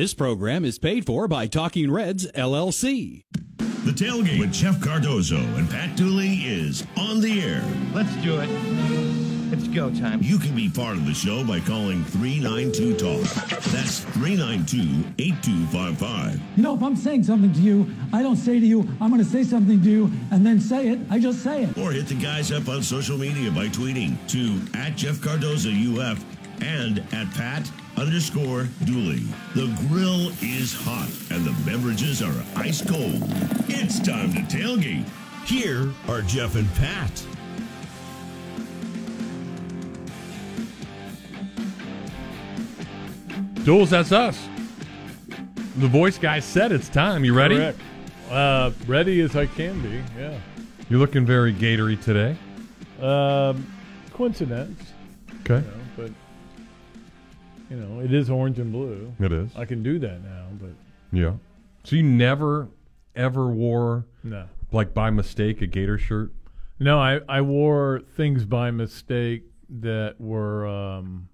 This program is paid for by Talking Reds, LLC. The tailgate with Jeff Cardozo and Pat Dooley is on the air. Let's do it. It's go time. You can be part of the show by calling 392 Talk. That's 392 8255. You know, if I'm saying something to you, I don't say to you, I'm going to say something to you and then say it. I just say it. Or hit the guys up on social media by tweeting to at Jeff Cardozo UF and at Pat underscore Dooley. The grill is hot and the beverages are ice cold. It's time to tailgate. Here are Jeff and Pat. Duels, that's us. The voice guy said it's time. You ready? Correct. Uh, ready as I can be. Yeah. You're looking very gatory today. Um, coincidence, Okay. you know, but you know, it is orange and blue. It is. I can do that now, but Yeah. So you never, ever wore, no. like by mistake, a gator shirt? No, I, I wore things by mistake that were um,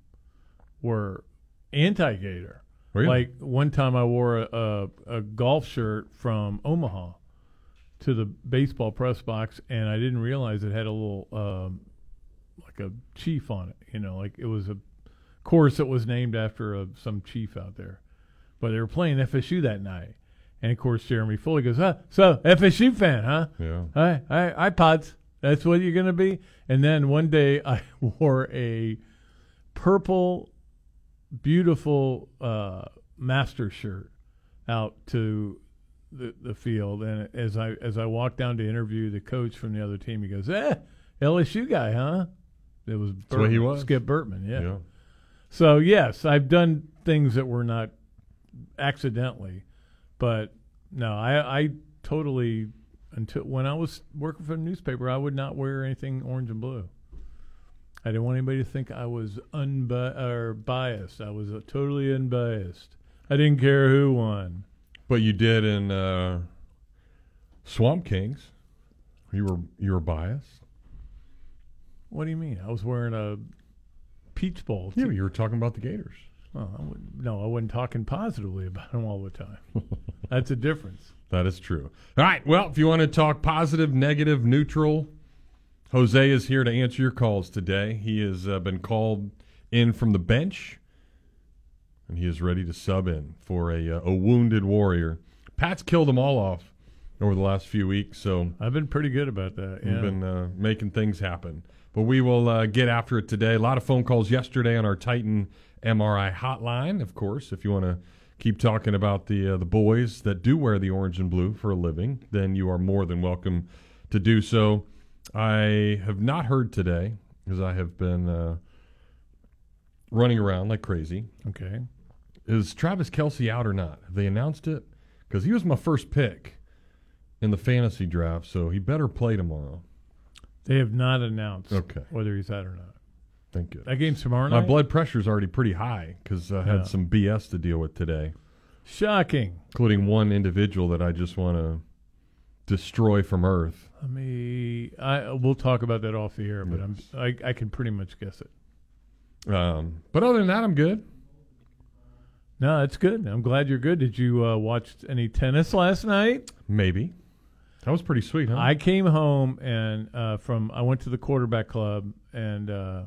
were anti-gator. Really? Like one time, I wore a, a, a golf shirt from Omaha to the baseball press box, and I didn't realize it had a little um, like a chief on it. You know, like it was a course that was named after a, some chief out there. But they were playing FSU that night, and of course Jeremy Foley goes, "Huh, so FSU fan, huh? Yeah. Hi, hi, iPods. That's what you're gonna be." And then one day I wore a purple, beautiful uh, master shirt out to the the field, and as I as I walked down to interview the coach from the other team, he goes, "Eh, LSU guy, huh?" It was the way he was. Skip Bertman, yeah. Yeah. So yes, I've done things that were not accidentally, but no, I I totally until when I was working for the newspaper, I would not wear anything orange and blue. I didn't want anybody to think I was unbi- or biased. I was uh, totally unbiased. I didn't care who won. But you did in uh, Swamp Kings. You were you were biased. What do you mean? I was wearing a Peach Bowl. Yeah, you were talking about the Gators. Well, I wouldn't- no, I wasn't talking positively about them all the time. That's a difference. That is true. All right. Well, if you want to talk positive, negative, neutral, Jose is here to answer your calls today. He has uh, been called in from the bench, and he is ready to sub in for a, uh, a wounded warrior. Pat's killed them all off over the last few weeks, so I've been pretty good about that. we've Yeah. been uh, making things happen. But we will uh, get after it today. A lot of phone calls yesterday on our Titan MRI hotline. Of course, if you want to keep talking about the uh, the boys that do wear the orange and blue for a living, then you are more than welcome to do so. I have not heard today because I have been uh, running around like crazy. okay. Is Travis Kelce out or not? Have they announced it? Because he was my first pick in the fantasy draft, so he better play tomorrow. They have not announced Okay. whether he's out or not. Thank you. That game's tomorrow night. My blood pressure's already pretty high because I had Yeah. some BS to deal with today, Shocking. including one individual that I just want to destroy from Earth. I mean, I we'll talk about that off the air, but I'm. I, I can pretty much guess it. Um, but other than that, I'm good. No, it's good. I'm glad you're good. Did you uh, watch any tennis last night? Maybe that was pretty sweet, huh? I came home and uh, from I went to the quarterback club and uh,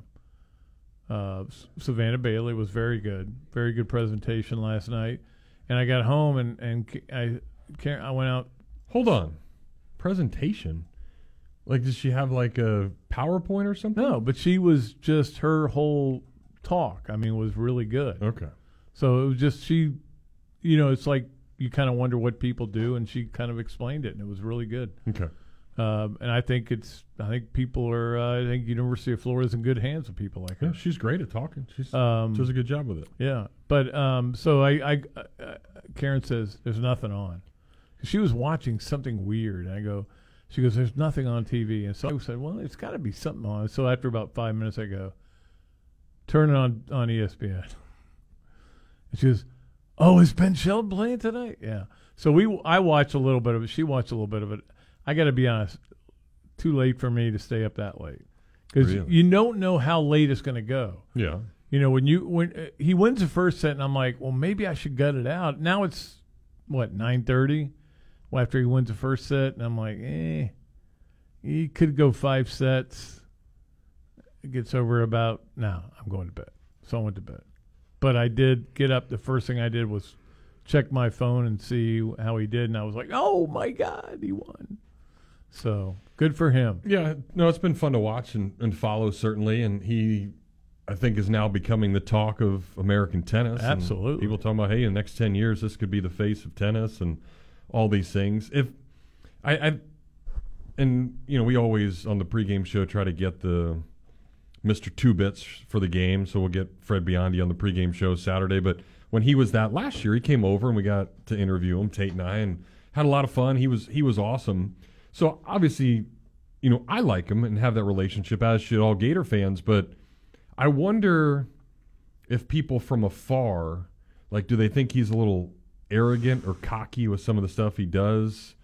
uh, Savannah Bailey was very good, very good presentation last night. And I got home and and I I went out. Hold on, presentation. Like, did she have like a PowerPoint or something? No, but she was just her whole talk. I mean, was really good. Okay. So it was just she, you know, it's like you kind of wonder what people do, and she kind of explained it, and it was really good. Okay. Um, and I think it's, I think people are, uh, I think University of Florida's in good hands with people like her. Yeah, she's great at talking. She's Um, does a good job with it. Yeah, but um, so I, I, uh, Karen says there's nothing on. She was watching something weird. And I go, she goes, there's nothing on TV, and so I said, well, it's got to be something on. So after about five minutes, I go, turn it on on ESPN. And she goes, oh, is Ben Shelton playing tonight? Yeah. So we, I watched a little bit of it. She watched a little bit of it. I got to be honest, too late for me to stay up that late because Really? you don't know how late it's going to go. Yeah. You know, when you when uh, he wins the first set, and I'm like, well, maybe I should gut it out. Now it's what nine thirty. Well, after he wins the first set, and I'm like, eh, he could go five sets. It gets over about now. I'm going to bed, so I went to bed. But I did get up. The first thing I did was check my phone and see how he did, and I was like, oh my god, he won. So good for him. Yeah, no, it's been fun to watch and, and follow certainly, and he, I think, is now becoming the talk of American tennis. Absolutely. people talking about, hey, in the next ten years, this could be the face of tennis and all these things. If I, I and you know, we always on the pregame show try to get the Mr. Two Bits for the game, so we'll get Fred Biondi on the pregame show Saturday. But when he was that last year, he came over and we got to interview him, Tate and I, and had a lot of fun. He was he was awesome. So obviously, you know, I like him and have that relationship, as should all Gator fans. But I wonder if people from afar, like, do they think he's a little arrogant or cocky with some of the stuff he does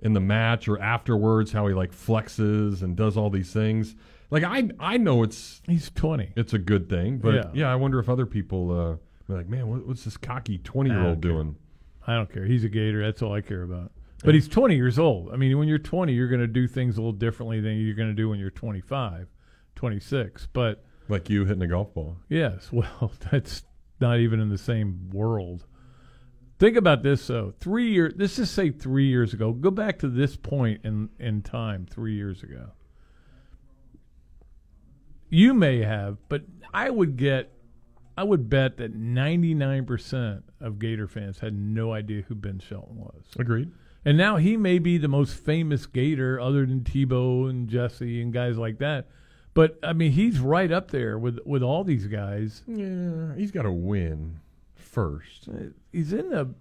in the match or afterwards, how he like flexes and does all these things? Like, I I know it's He's twenty. it's a good thing, but yeah, Yeah. I wonder if other people uh, are like, man, what, what's this cocky twenty year old okay. doing? I don't care. He's a Gator. That's all I care about. But he's 20 years old. I mean, when you're 20, you're going to do things a little differently than you're going to do when you're 25, 26. But Like you hitting a golf ball. yes, well, that's not even in the same world. Think about this though. Three years. Let's just say three years ago. Go back to this point in in time. Three years ago. You may have, but I would get. I would bet that 99% of Gator fans had no idea who Ben Shelton was. Agreed. And now he may be the most famous Gator other than Tebow and Jesse and guys like that. But I mean, he's right up there with with all these guys. Yeah, he's got to win first. He's in the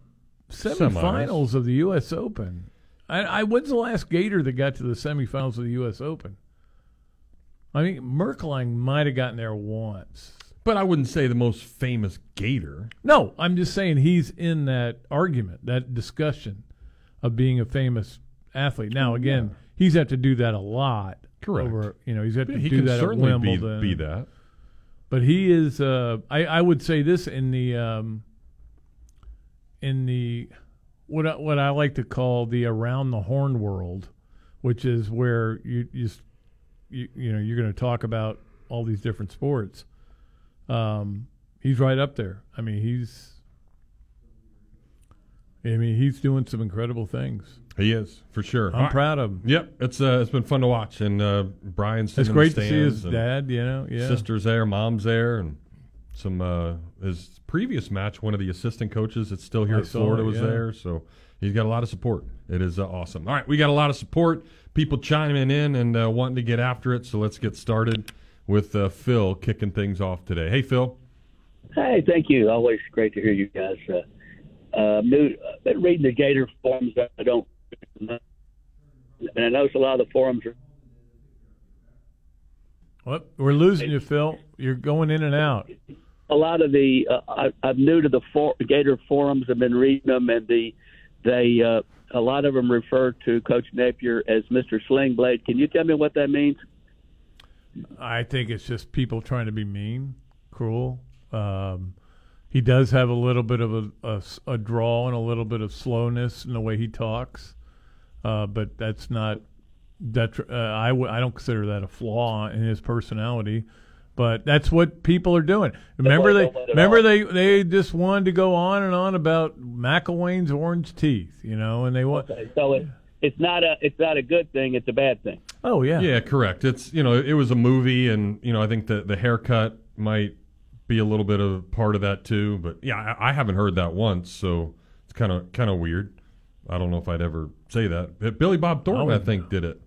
semifinals of the U.S. Open. I, I when's the last Gator that got to the semifinals of the U.S. Open? I mean, Merklein might have gotten there once. But I wouldn't say the most famous Gator. No, I'm just saying he's in that argument, that discussion of being a famous athlete. Now, again, he's had to do that a lot. Correct. Over, you know, he's had to he do that at certainly be, Wimbledon. be that. But he is. Uh, I I would say this in the um, in the what I, what I like to call the around the horn world, which is where you you s- you, you know you're going to talk about all these different sports. Um, he's right up there. I mean, he's. I mean, he's doing some incredible things. He is for sure. I'm right. proud of him. Yep, it's uh, it's been fun to watch, and uh, Brian's It's great to see his dad. You know, yeah. Sister's there, mom's there, and some uh, his previous match. One of the assistant coaches that's still here I at Florida it, was yeah. there, so he's got a lot of support. It is uh, awesome. All right, we got a lot of support. People chiming in and uh, wanting to get after it. So let's get started with uh, Phil kicking things off today. Hey, Phil. Hey, thank you. Always great to hear you guys. Uh, uh, new, I've been reading the Gator forums. I don't, and I notice a lot of the forums are What? We're losing you, Phil. You're going in and out. a lot of the. Uh, I, I'm new to the for, Gator forums. I've been reading them, and the they uh, a lot of them refer to Coach Napier as Mr. Sling Blade. Can you tell me what that means? I think it's just people trying to be mean, cruel. Um, he does have a little bit of a drawl and a little bit of slowness in the way he talks, uh, but that's not detri- uh, I w- I don't consider that a flaw in his personality. But that's what people are doing. Remember why they don't let it remember off. they they just wanted to go on and on about McElwain's orange teeth, you know, and they want So it, it's not a it's not a good thing. It's a bad thing. oh yeah Yeah, correct. It's you know it was a movie, and you know I think the the haircut might be a little bit of part of that too. But yeah, I, I haven't heard that once, so it's kind of kind of weird. I don't know if I'd ever say that. But Billy Bob Thornton, oh, I would think, did it.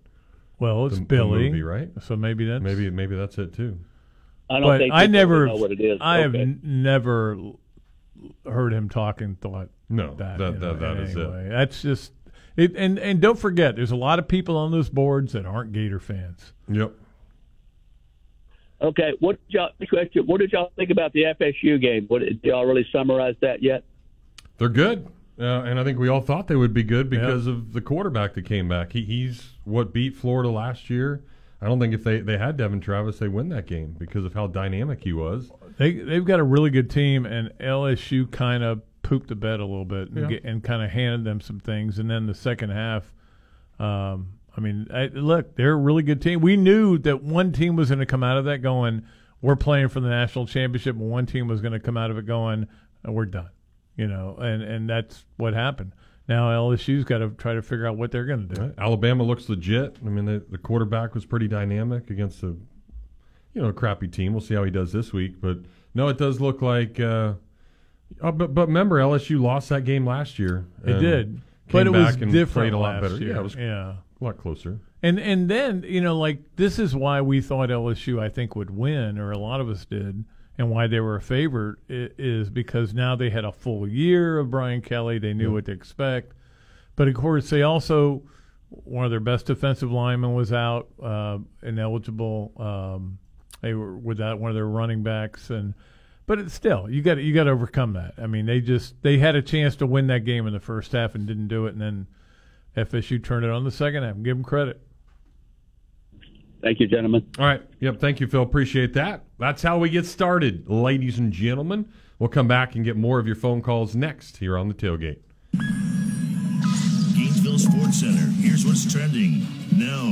well it's The- the Billy movie, right? so maybe that's Maybe maybe that's it too. I don't but think I never, know what it is. I have n- never heard him talk and thought No, that. that you that, know, that is anyway. That's just it. And and don't forget, there's a lot of people on those boards that aren't Gator fans. Yep. Okay, what did y'all question? What did y'all think about the FSU game? What did y'all really summarize that yet? They're good, uh, and I think we all thought they would be good because of the quarterback that came back. He, he's what beat Florida last year. I don't think if they, they had Devin Travis, they win that game because of how dynamic he was. They they've got a really good team, and LSU kind of pooped the bed a little bit and, Yeah. and kind of handed them some things. And then the second half, um, I mean, I, look, they're a really good team. We knew that one team was going to come out of that going, "We're playing for the national championship," and one team was going to come out of it going, "Uh, "We're done," you know, and and that's what happened. Now LSU's got to try to figure out what they're going to do. Right? Alabama looks legit. I mean, the, the quarterback was pretty dynamic against a you know a crappy team. We'll see how he does this week, but no, it does look like. Uh, oh, but but remember, LSU lost that game last year. It did, but it was different played a lot last better. year. Yeah, it was yeah. a lot closer. And and then you know like this is why we thought LSU I think would win, or a lot of us did, and why they were a favorite is because now they had a full year of Brian Kelly. They knew what to expect, but of course they also one of their best defensive linemen was out, uh, ineligible. Um, they were without one of their running backs, and but it's still you got you got to overcome that. I mean they just they had a chance to win that game in the first half and didn't do it, and then FSU turned it on the second half. Give them credit. Thank you, gentlemen. All right. Yep. Thank you, Phil. Appreciate that. That's how we get started, ladies and gentlemen. We'll come back and get more of your phone calls next here on the tailgate. Gainesville Sports Center. Here's what's trending now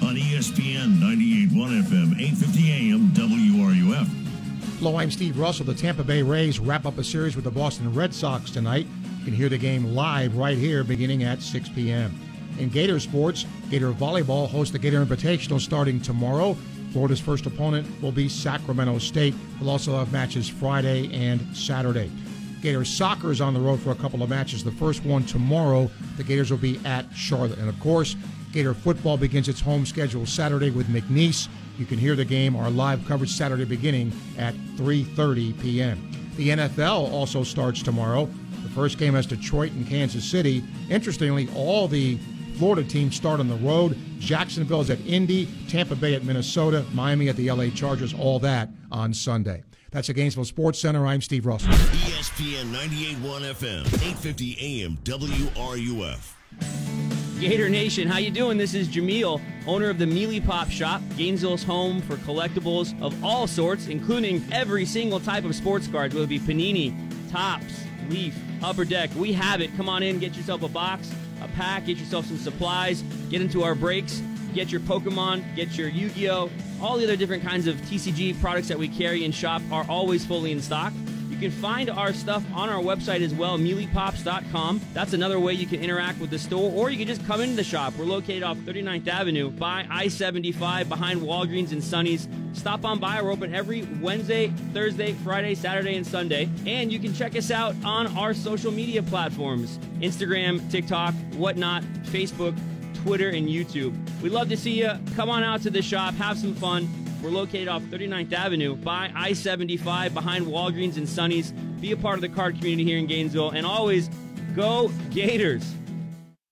on ESPN 98.1 FM, 8:50 AM, WRUF. Hello, I'm Steve Russell. The Tampa Bay Rays wrap up a series with the Boston Red Sox tonight. You can hear the game live right here beginning at 6 p.m. In Gator sports, Gator Volleyball hosts the Gator Invitational starting tomorrow. Florida's first opponent will be Sacramento State. We'll also have matches Friday and Saturday. Gator soccer is on the road for a couple of matches. The first one tomorrow, the Gators will be at Charlotte. And of course, Gator football begins its home schedule Saturday with McNeese. You can hear the game, our live coverage Saturday beginning at 3:30 p.m. The NFL also starts tomorrow. The first game has Detroit and Kansas City. Interestingly, all the Florida teams start on the road. Jacksonville is at Indy, Tampa Bay at Minnesota, Miami at the LA Chargers, all that on Sunday. That's the Gainesville Sports Center. I'm Steve Russell. ESPN 98.1 FM, 8:50 AM, WRUF. Gator Nation, how you doing? This is Jameel, owner of the Mealy Pop Shop, Gainesville's home for collectibles of all sorts, including every single type of sports cards, whether it be Panini, Topps, Leaf, Upper Deck. We have it. Come on in, get yourself a box, a pack, get yourself some supplies, get into our breaks, get your Pokemon, get your Yu-Gi-Oh! All the other different kinds of TCG products that we carry and shop are always fully in stock. You can find our stuff on our website as well, mealypops.com. That's another way you can interact with the store, or you can just come into the shop. We're located off 39th Avenue by I 75 behind Walgreens and Sunny's. Stop on by. We're open every Wednesday, Thursday, Friday, Saturday, and Sunday. And you can check us out on our social media platforms Instagram, TikTok, whatnot, Facebook, Twitter, and YouTube. We'd love to see you. Come on out to the shop, have some fun. We're located off 39th Avenue by I 75 behind Walgreens and Sunny's. Be a part of the card community here in Gainesville. And always go Gators!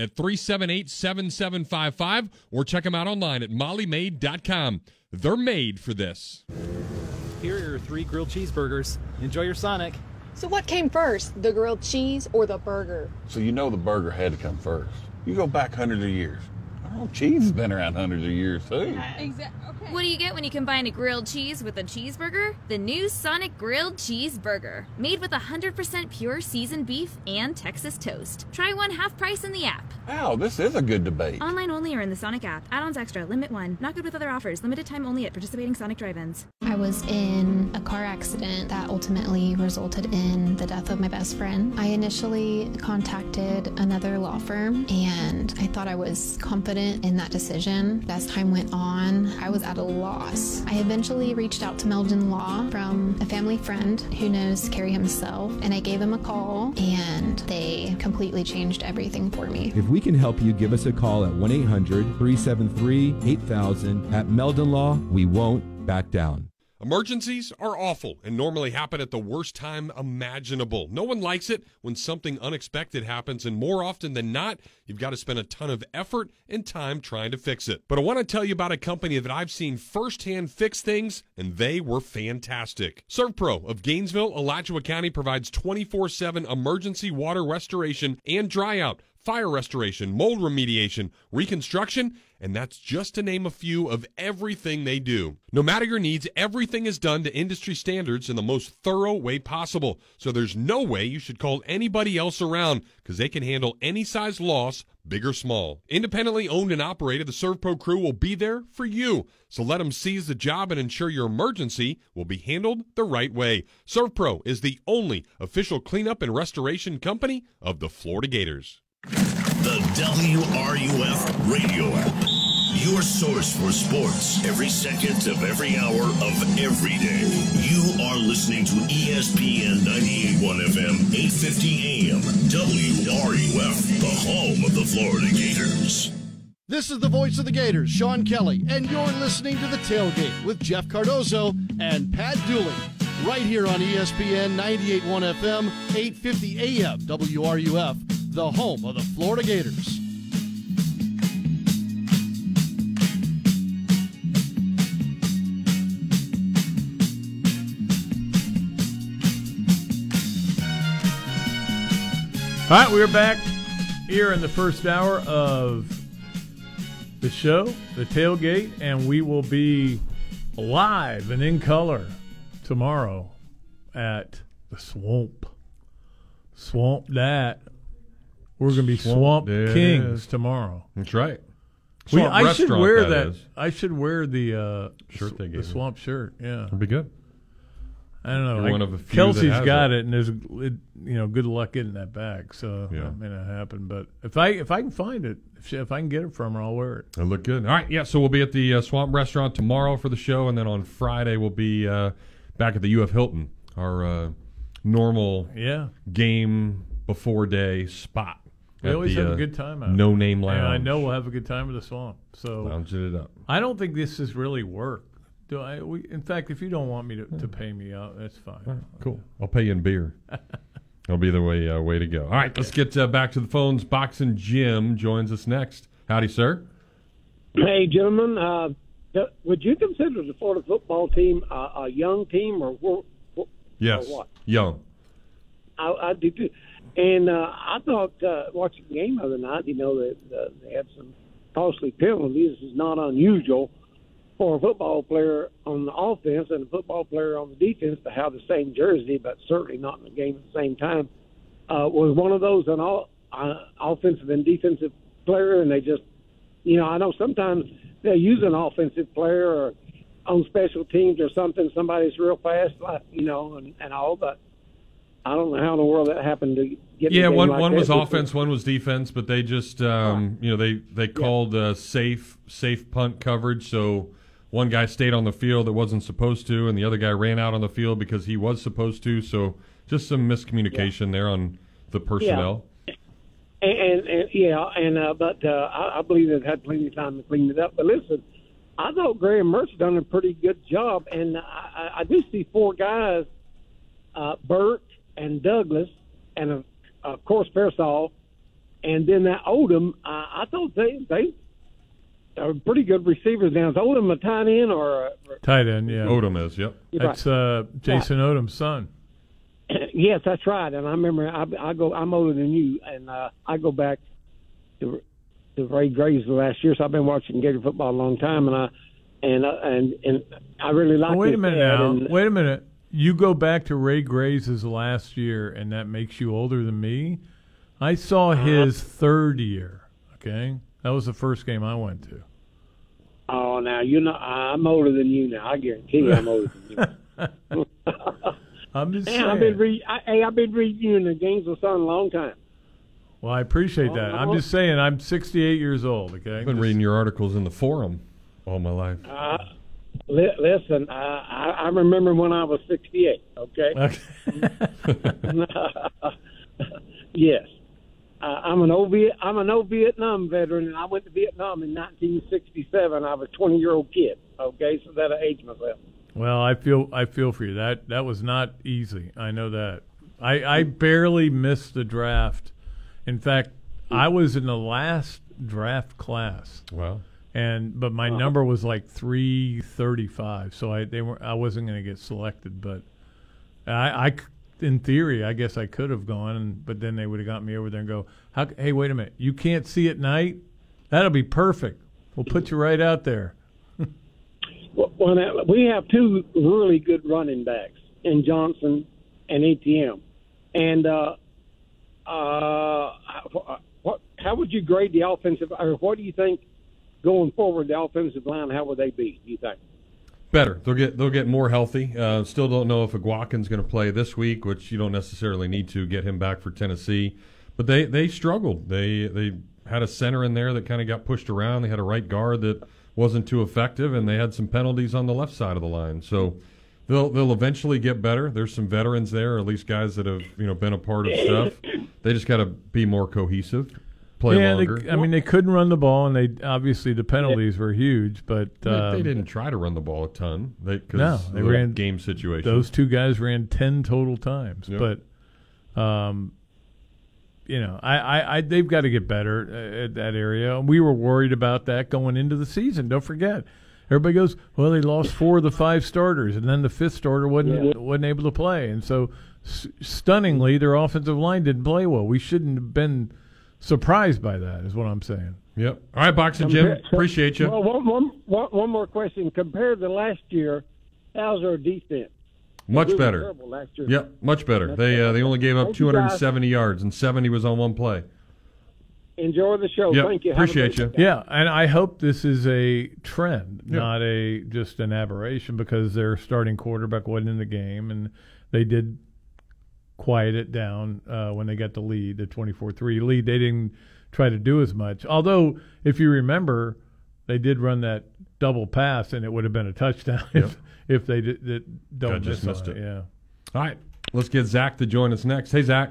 at 378 7755 or check them out online at mollymaid.com. They're made for this. Here are your three grilled cheeseburgers. Enjoy your Sonic. So what came first, the grilled cheese or the burger? So you know the burger had to come first. You go back hundreds of years. Oh, cheese has been around hundreds of years too. Uh, exactly. What do you get when you combine a grilled cheese with a cheeseburger? The new Sonic Grilled Cheeseburger, made with 100% pure seasoned beef and Texas toast. Try one half price in the app. Wow, this is a good debate. Online only or in the Sonic app. Add-ons extra. Limit one. Not good with other offers. Limited time only at participating Sonic drive-ins. I was in a car accident that ultimately resulted in the death of my best friend. I initially contacted another law firm and I thought I was confident confident in that decision. As time went on, I was at a loss. I eventually reached out to Meldon Law from a family friend who knows Kerry himself, and I gave him a call, and they completely changed everything for me. If we can help you, give us a call at 1 800 373 8000. At Meldon Law, we won't back down. Emergencies are awful and normally happen at the worst time imaginable. No one likes it when something unexpected happens, and more often than not, you've got to spend a ton of effort and time trying to fix it. But I want to tell you about a company that I've seen firsthand fix things, and they were fantastic. ServPro of Gainesville, Alachua County provides 24 7 emergency water restoration and dryout fire restoration, mold remediation, reconstruction, and that's just to name a few of everything they do. No matter your needs, everything is done to industry standards in the most thorough way possible. So there's no way you should call anybody else around because they can handle any size loss, big or small. Independently owned and operated, the ServPro crew will be there for you. So let them seize the job and ensure your emergency will be handled the right way. ServPro is the only official cleanup and restoration company of the Florida Gators. The WRUF radio app. Your source for sports every second of every hour of every day. You are listening to ESPN 98.1 FM, 850 AM, WRUF, the home of the Florida Gators. This is the voice of the Gators, Sean Kelly, and you're listening to The Tailgate with Jeff Cardozo and Pat Dooley, right here on ESPN 98.1 FM, 850 AM, WRUF, the home of the Florida Gators. All right, we're back here in the first hour of the show, the tailgate, and we will be live and in color tomorrow at the Swamp. Swamp that. We're going to be Swamp, Swamp, Kings tomorrow. That's right. We, I should wear that that. I should wear the uh, Shirt they the gave you. Swamp shirt. Yeah, That'd be good. I don't know. You're one of a few Kelsey's got it. it, and there's it, you know good luck getting that back. So Yeah. that may not happen. But if I if I can find it, if, she, if I can get it from her, I'll wear it. It look good. All right, yeah. So we'll be at the uh, Swamp Restaurant tomorrow for the show, and then on Friday we'll be uh, back at the UF Hilton, our uh, normal Yeah. game before day spot. We always the, have uh, a good time out. No name lounge. And I know we'll have a good time with the swamp. So Lounging it up. I don't think this is really work. Do I? We, in fact, if you don't want me to, to pay me out, that's fine. Cool. I'll pay you in beer. That'll be the way uh, way to go. All right, let's get uh, back to the phones. Boxing Jim joins us next. Howdy, sir. Hey, gentlemen, uh, th- would you consider the Florida football team uh, a young team or, wh- wh- Yes. or what? Young. I, I do too. And uh, I thought uh, watching the game the other night, you know, that uh, they had some costly penalties. This is not unusual for a football player on the offense and a football player on the defense to have the same jersey, but certainly not in the game at the same time. Uh, was one of those an all, uh, offensive and defensive player, and they just, you know, I know sometimes they use an offensive player or on special teams or something. Somebody's real fast, like you know, and, and all, but I don't know how in the world that happened to get. Yeah, one like one was offense, one was defense, but they just um, you know they they called uh, safe safe punt coverage. So one guy stayed on the field that wasn't supposed to, and the other guy ran out on the field because he was supposed to. So just some miscommunication there on the personnel. And, and, and yeah, and uh, but uh, I, I believe they've had plenty of time to clean it up. But listen, I thought Graham Mertz done a pretty good job, and I, I- I do see four guys, uh, Burt and Douglas, and of, of course Pearsall, and then that Odom. I, I thought they they are pretty good receivers now. Is Odom a tight end or? A, Tight end, yeah. Odom is, yep. You're That's uh, Jason Odom's son. yes, that's right. And I remember I, I go. I'm older than you, and uh, I go back to to Ray Graves last year. So I've been watching Gator football a long time, and I and uh, and and I really like. Oh, wait a minute now. and- Wait a minute. You go back to Ray Graves' last year, and that makes you older than me. I saw Uh-huh. his third year. Okay, that was the first game I went to. Oh, now you know I'm older than you. Now I guarantee you I'm older than you. I'm just Man, I've been re- I, hey, I've been reading you in the games Gainesville Sun a long time. Well, I appreciate that. I'm just saying, I'm 68 years old. Okay, I've been reading your articles in the forum all my life. Uh, li- listen, uh, I, I remember when I was 68. Okay. yes, uh, I'm an old Viet- I'm an old Vietnam veteran, and I went to Vietnam in 1967. I was a 20 year old kid. Okay, so that I aged myself. Well, I feel I feel for you. That that was not easy. I know that. I I barely missed the draft. In fact, I was in the last draft class. Wow. And but my number was like 335, so I they were I wasn't going to get selected, but I, I c- in theory, I guess I could have gone, and, but then they would have got me over there and go, How, "Hey, wait a minute, you can't see at night? That'll be perfect. We'll put you right out there." Well, well, we have two really good running backs in Johnson and Etienne. And uh, uh, what, how would you grade the offensive, or what do you think going forward, the offensive line, how would they be, do you think? Better. They'll get they'll get more healthy. Uh, still don't know if Eguakun's going to play this week, which you don't necessarily need to get him back for Tennessee. But they they struggled. They they had a center in there that kind of got pushed around. They had a right guard that wasn't too effective, and they had some penalties on the left side of the line. So they'll they'll eventually get better. There's some veterans there, at least guys that have you know been a part of stuff. They just got to be more cohesive, play yeah, longer. They, I mean, they couldn't run the ball, and they obviously the penalties were huge. But They- um, they didn't try to run the ball a ton. They, 'cause no, they the ran game situation. Those two guys ran ten total times, Yep. but um, you know, I, I, I they've got to get better uh, at that area. We were worried about that going into the season. Don't forget, everybody goes, well, they lost four of the five starters, and then the fifth starter wasn't Yeah. wasn't able to play, and so s- stunningly, their offensive line didn't play well. We shouldn't have been surprised by that. Is what I'm saying. Yep. All right, boxing Jim. Appreciate you. Well, one, one, one, one more question. Compared to last year, how's our defense? Much We better. terrible last year. Yep, much better. Much They uh, they only gave up Thank you, guys. 270 yards, and 70 was on one play. Enjoy the show. Yep, Thank you. Appreciate you. day. Yeah, and I hope this is a trend, Yeah. not a just an aberration, because their starting quarterback wasn't in the game, and they did quiet it down uh, when they got the lead, the twenty-four-three lead. They didn't try to do as much. Although, if you remember, they did run that double pass, and it would have been a touchdown if if they did, did don't Guy just miss missed on it. Yeah. All right, let's get Zach to join us next. Hey, Zach.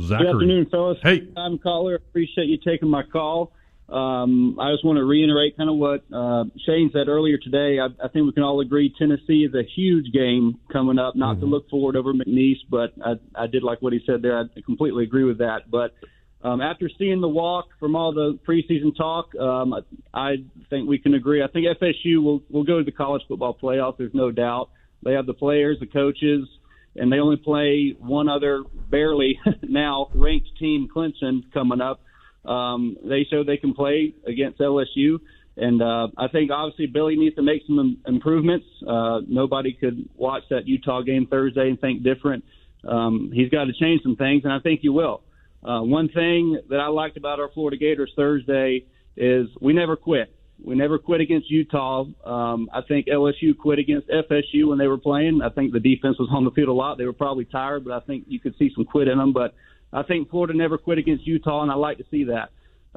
Zachary. Good afternoon, fellas. Hey. I'm caller. Appreciate you taking my call. Um, I just want to reiterate kind of what uh, Shane said earlier today. I, I think we can all agree Tennessee is a huge game coming up. Not to look forward over McNeese, but I, I did like what he said there. I completely agree with that. But um, after seeing the walk from all the preseason talk, um, I, I think we can agree. I think FSU will will go to the college football playoff. There's no doubt. They have the players, the coaches, and they only play one other barely now ranked team, Clemson, coming up. Um, they show they can play against LSU. And uh, I think obviously Billy needs to make some im- improvements. Uh, nobody could watch that Utah game Thursday and think different. Um, he's got to change some things, and I think he will. Uh, one thing that I liked about our Florida Gators Thursday is we never quit. We never quit against Utah. Um, I think LSU quit against FSU when they were playing. I think the defense was on the field a lot. They were probably tired, but I think you could see some quit in them. But I think Florida never quit against Utah, and I like to see that.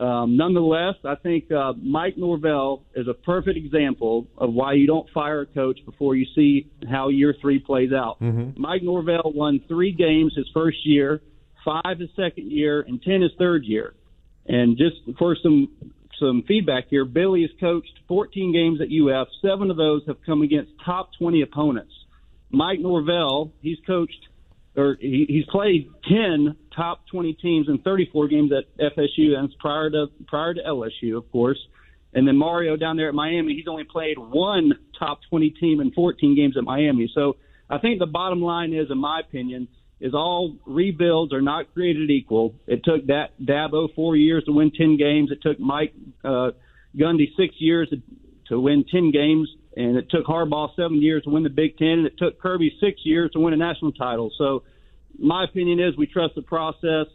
Um, nonetheless, I think uh, Mike Norvell is a perfect example of why you don't fire a coach before you see how year three plays out. Mm-hmm. Mike Norvell won three games his first year, five his second year, and ten his third year. And just for some some feedback here, Billy has coached 14 games at UF. Seven of those have come against top 20 opponents. Mike Norvell, he's coached or he, he's played 10 top 20 teams in 34 games at FSU, and it's prior to prior to LSU, of course. And then Mario down there at Miami, he's only played one top 20 team in 14 games at Miami. So I think the bottom line is, in my opinion, is all rebuilds are not created equal. It took that Dabo four years to win 10 games. It took Mike uh, Gundy six years to, to win 10 games, and it took Harbaugh seven years to win the Big Ten, and it took Kirby six years to win a national title. So my opinion is we trust the process,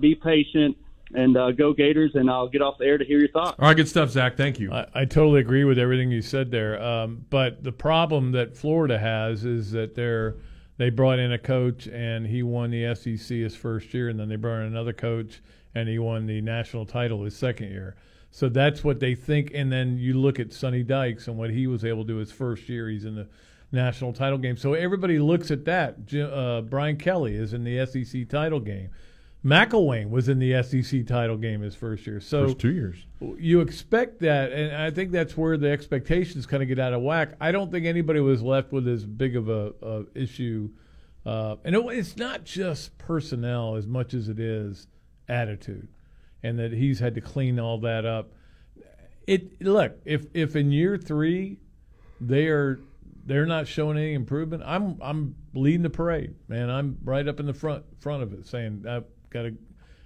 be patient, and uh, go Gators. And I'll get off the air to hear your thoughts. All right, good stuff, Zach. Thank you. I, I totally agree with everything you said there. Um, but the problem that Florida has is that their they brought in a coach and he won the SEC his first year, and then they brought in another coach and he won the national title his second year. So that's what they think. And then you look at Sonny Dykes and what he was able to do his first year. He's in the national title game. So everybody looks at that. Uh, Brian Kelly is in the SEC title game. McElwain was in the SEC title game his first year. So First two years. you expect that, and I think that's where the expectations kind of get out of whack. I don't think anybody was left with as big of a, a issue, uh, and it, it's not just personnel as much as it is attitude, and that he's had to clean all that up. It look if if in year three they are they're not showing any improvement, I'm I'm leading the parade, man. I'm right up in the front front of it, saying I've got to.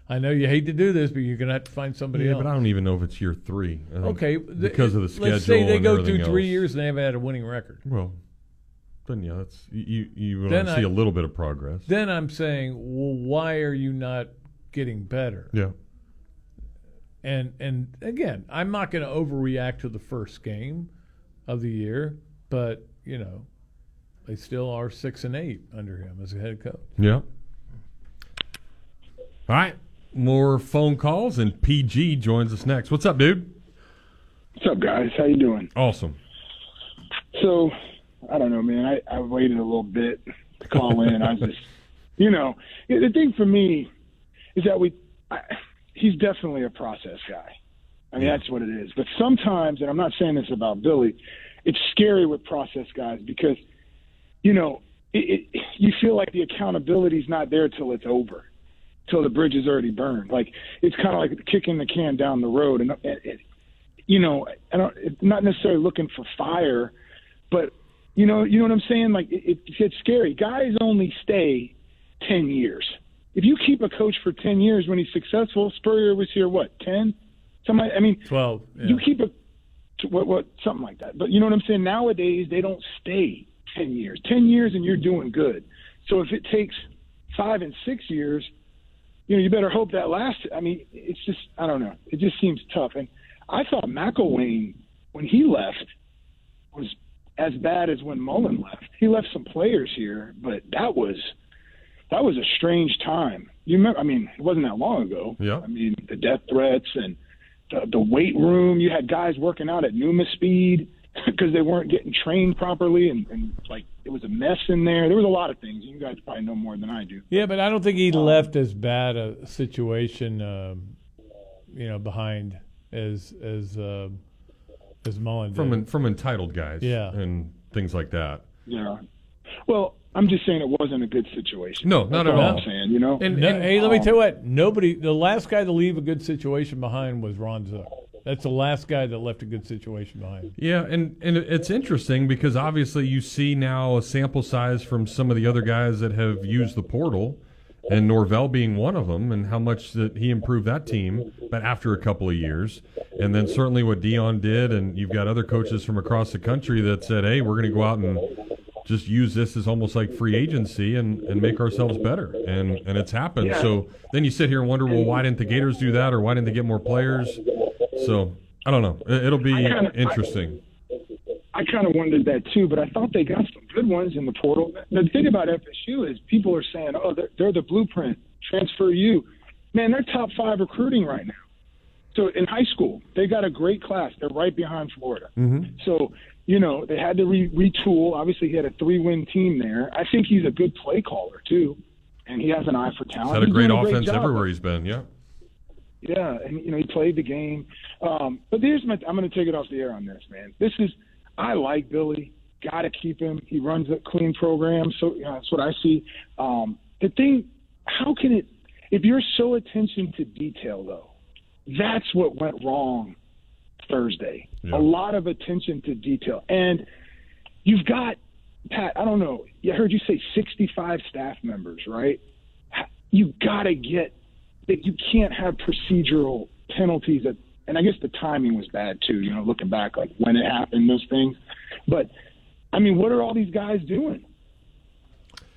I know you hate to do this, but you're gonna have to find somebody Yeah, else. but I don't even know if it's year three. Okay, because of the schedule. Let's say they go through three else. years and they haven't had a winning record. Well, then yeah, that's you. You want to see I- a little bit of progress. Then I'm saying, well, why are you not getting better? Yeah. And and again, I'm not going to overreact to the first game of the year, but you know, they still are six and eight under him as a head coach. Yeah. All right. More phone calls and PG joins us next. What's up, dude? What's up, guys? How you doing? Awesome. So, I don't know, man. I, I waited a little bit to call in. I just, you know, the thing for me is that we, I, he's definitely a process guy. I mean, that's what it is. But sometimes, and I'm not saying this about Billy, it's scary with process guys because, you know, it, it, you feel like the accountability's not there till it's over, till the bridge is already burned. Like it's kind of like kicking the can down the road, and it, it, you know, I don't, not necessarily looking for fire, but you know, you know what I'm saying? Like it, it, it's scary. Guys only stay ten years. If you keep a coach for ten years when he's successful, Spurrier was here what ten? Somebody, I mean, twelve. You keep a what, what something like that. But you know what I'm saying? Nowadays they don't stay ten years. Ten years and you're doing good. So if it takes five and six years, you know, you better hope that lasts. I mean, it's just I don't know. It just seems tough. And I thought McElwain when he left was as bad as when Mullen left. He left some players here, but that was that was a strange time. You remember? I mean, it wasn't that long ago. Yeah. I mean, the death threats and the, the weight room. You had guys working out at Numa speed because they weren't getting trained properly, and, and like it was a mess in there. There was a lot of things. You guys probably know more than I do. Yeah, but I don't think he left as bad a situation, um, you know, behind as as uh, as Mullen did. en- from entitled guys. Yeah. And things like that. Yeah. Well, I'm just saying it wasn't a good situation. No, not That's at all. I'm saying, you know. And, hey, let me tell you what. Nobody. The last guy to leave a good situation behind was Ron Zook. That's the last guy that left a good situation behind. Yeah, and, and it's interesting because obviously you see now a sample size from some of the other guys that have used the portal, and Norvell being one of them, and how much that he improved that team, but after a couple of years, and then certainly what Deion did, and you've got other coaches from across the country that said, "Hey, we're going to go out and just use this as almost like free agency and, and make ourselves better," and and it's happened. Yeah. So then you sit here and wonder, well, why didn't the Gators do that, or why didn't they get more players? So I don't know. It- It'll be I kinda- interesting. I kind of wondered that too, but I thought they got some good ones in the portal. The thing about FSU is people are saying, "Oh, they're, they're the blueprint. Transfer you." Man, they're top five recruiting right now. So in high school, they got a great class. They're right behind Florida. Mm-hmm. So you know they had to re- retool. Obviously, he had a three-win team there. I think he's a good play caller too, and he has an eye for He's talent. had a great offense job. everywhere he's been. Yeah. Yeah, and you know he played the game. Um, but here's my. I'm going to take it off the air on this, man. This is. I like Billy. Got to keep him. He runs a clean program, so you know, that's what I see. Um, the thing, how can it? If you're so attention to detail, though, that's what went wrong Thursday. Yeah. A lot of attention to detail, and you've got Pat. I don't know. I heard you say 65 staff members, right? You got to get that you can't have procedural penalties that and I guess the timing was bad too, you know, looking back like when it happened, those things. But I mean, what are all these guys doing?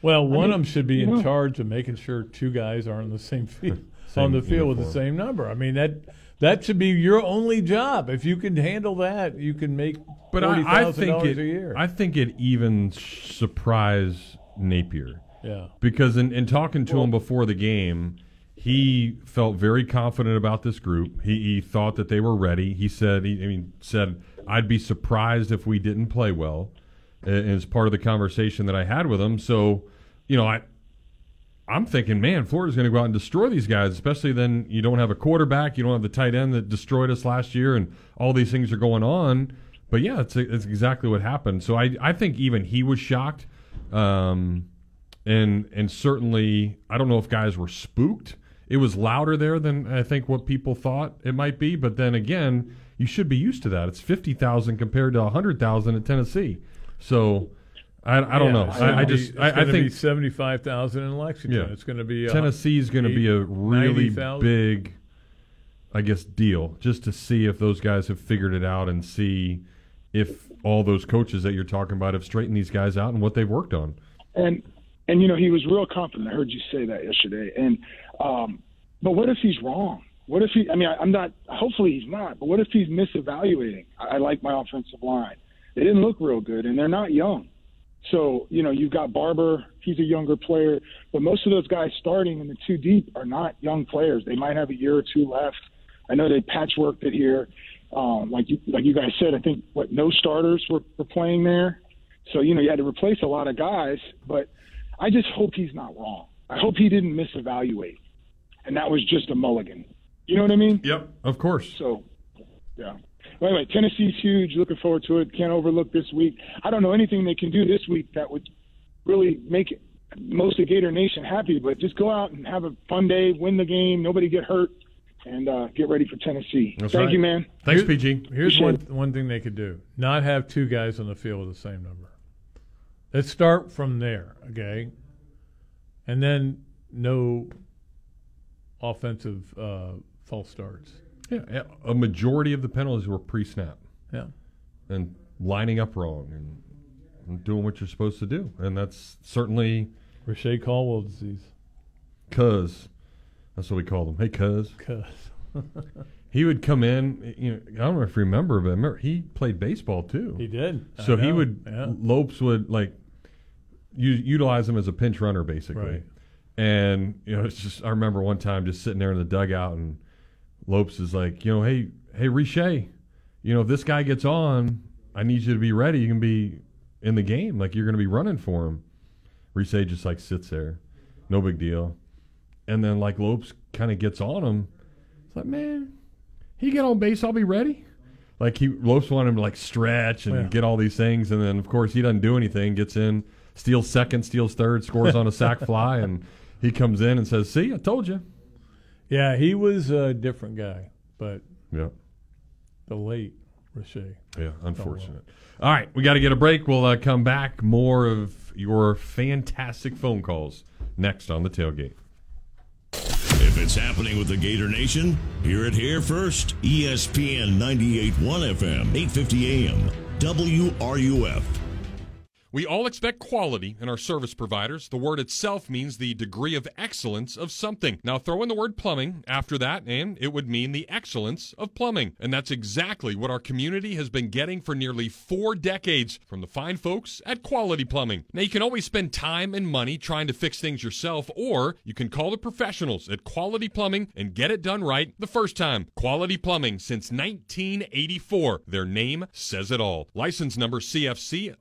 Well, one mean, of them should be in know- charge of making sure two guys are on the same field, on the field with the same number. I mean that that should be your only job. If you can handle that, you can make But forty I, I think dollars it. a year. I think it even surprised Napier. Yeah. Because in, in talking to him before the game, he felt very confident about this group. He, he thought that they were ready. He said, he, I mean, said, I'd be surprised if we didn't play well. And it's part of the conversation that I had with him. So, you know, I, I'm thinking, man, Florida's going to go out and destroy these guys, especially then you don't have a quarterback, you don't have the tight end that destroyed us last year, and all these things are going on. But yeah, it's, it's exactly what happened. So I, I think even he was shocked. Um, and and certainly I don't know if guys were spooked. It was louder there than I think what people thought it might be. But then again, you should be used to that. It's fifty thousand compared to hundred thousand at Tennessee. So I, I don't Yeah, know. it's I, I just it's I, I think seventy-five thousand in Lexington. yeah, It's going to be uh, Tennessee's going to be a really 90,000. big, I guess, deal just to see if those guys have figured it out and see if all those coaches that you're talking about have straightened these guys out and what they've worked on. and and you know he was real confident. I heard you say that yesterday. And um, but what if he's wrong? What if he? I mean, I, I'm not. Hopefully he's not. But what if he's misevaluating? I, I like my offensive line. They didn't look real good, and they're not young. So you know you've got Barber. He's a younger player, but most of those guys starting in the two deep are not young players. They might have a year or two left. I know they patchworked it here. Um, like you, like you guys said, I think what no starters were, were playing there. So you know you had to replace a lot of guys, but I just hope he's not wrong. I hope he didn't misevaluate, and that was just a mulligan. You know what I mean? Yep, of course. So, yeah. Well, anyway, Tennessee's huge. Looking forward to it. Can't overlook this week. I don't know anything they can do this week that would really make it, most of Gator Nation happy, but just go out and have a fun day, win the game, nobody get hurt, and uh, get ready for Tennessee. That's Thank right. you, man. Thanks, Here- PG. Here's Appreciate one one thing they could do: not have two guys on the field with the same number. Let's start from there, okay? And then no offensive uh, false starts. Yeah, a majority of the penalties were pre-snap. Yeah. and lining up wrong and, and doing what you're supposed to do, and that's certainly Reche Caldwell disease. Cuz that's what we called him. Hey, Cuz. Cuz. he would come in. You know, I don't know if you remember, but remember he played baseball too. He did. So he would Yeah. Lopez would like u- utilize him as a pinch runner basically. Right. And you know, it's just I remember one time just sitting there in the dugout and Lopez is like, you know, hey, hey, Reche, you know, if this guy gets on, I need you to be ready. You can be in the game, like you're going to be running for him. Reche just like sits there, no big deal. And then like Lopez kind of gets on him. It's like, man, he get on base, I'll be ready. Like he Lopez wanted him to like stretch and Yeah. get all these things, and then of course he doesn't do anything. Gets in, steals second, steals third, scores on a sac fly, and he comes in and says, "See, I told you." Yeah, he was a different guy, but Yeah. the late Reche. Yeah, unfortunate. All right, we got to get a break. We'll uh, come back. More of your fantastic phone calls next on the tailgate. If it's happening with the Gator Nation, hear it here first. ESPN 98.1 FM, 850 AM, WRUF. We all expect quality in our service providers. The word itself means the degree of excellence of something. Now throw in the word plumbing after that, and it would mean the excellence of plumbing. And that's exactly what our community has been getting for nearly four decades from the fine folks at Quality Plumbing. Now you can always spend time and money trying to fix things yourself, or you can call the professionals at Quality Plumbing and get it done right the first time. Quality Plumbing since 1984. Their name says it all. License number CFC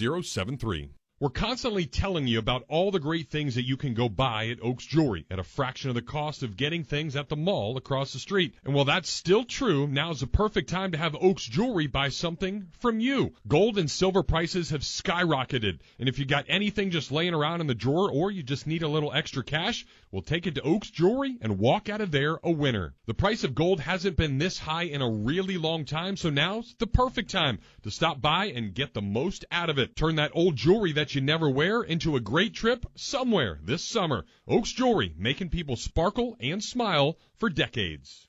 043073. We're constantly telling you about all the great things that you can go buy at Oaks Jewelry at a fraction of the cost of getting things at the mall across the street. And while that's still true, now's the perfect time to have Oaks Jewelry buy something from you. Gold and silver prices have skyrocketed. And if you got anything just laying around in the drawer or you just need a little extra cash, we'll take it to Oaks Jewelry and walk out of there a winner. The price of gold hasn't been this high in a really long time, so now's the perfect time to stop by and get the most out of it. Turn that old jewelry that you never wear into a great trip somewhere this summer. Oaks Jewelry, making people sparkle and smile for decades.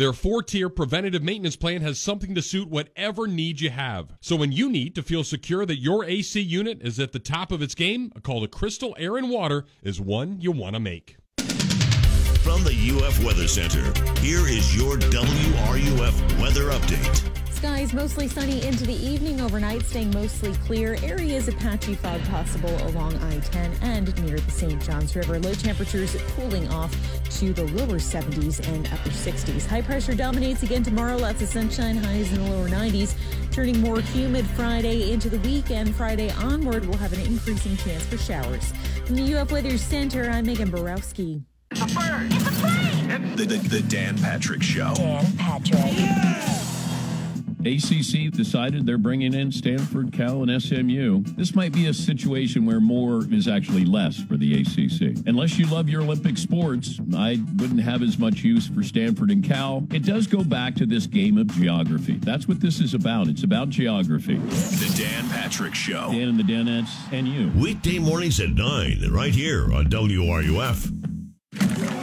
Their four tier preventative maintenance plan has something to suit whatever need you have. So when you need to feel secure that your AC unit is at the top of its game, a call to Crystal Air and Water is one you want to make. From the UF Weather Center, here is your WRUF weather update. Skies mostly sunny into the evening overnight, staying mostly clear. Areas of patchy fog possible along I 10 and near the St. Johns River. Low temperatures cooling off to the lower 70s and upper 60s. High pressure dominates again tomorrow. Lots of sunshine, highs in the lower 90s. Turning more humid Friday into the weekend. Friday onward, we'll have an increasing chance for showers. From the UF Weather Center, I'm Megan Borowski. The, the, the Dan Patrick Show. Dan Patrick. ACC decided they're bringing in Stanford, Cal, and SMU. This might be a situation where more is actually less for the ACC. Unless you love your Olympic sports, I wouldn't have as much use for Stanford and Cal. It does go back to this game of geography. That's what this is about. It's about geography. The Dan Patrick Show. Dan and the Danettes and you. Weekday mornings at 9, right here on WRUF.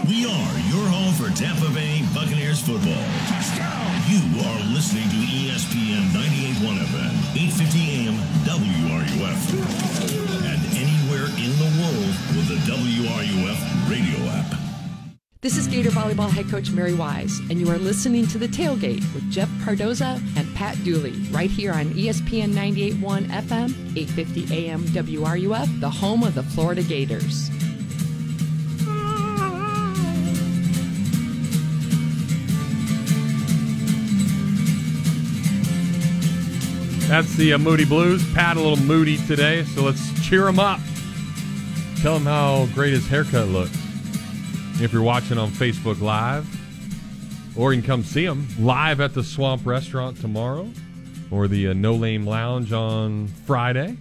We are your home for Tampa Bay Buccaneers football. You are listening to ESPN 98.1 FM, 850 AM WRUF. And anywhere in the world with the WRUF radio app. This is Gator Volleyball head coach Mary Wise, and you are listening to The Tailgate with Jeff Cardozo and Pat Dooley right here on ESPN 98.1 FM, 850 AM WRUF, the home of the Florida Gators. That's the uh, Moody Blues. Pat a little moody today, so let's cheer him up. Tell him how great his haircut looks. If you're watching on Facebook Live, or you can come see him live at the Swamp Restaurant tomorrow, or the uh, No Lame Lounge on Friday.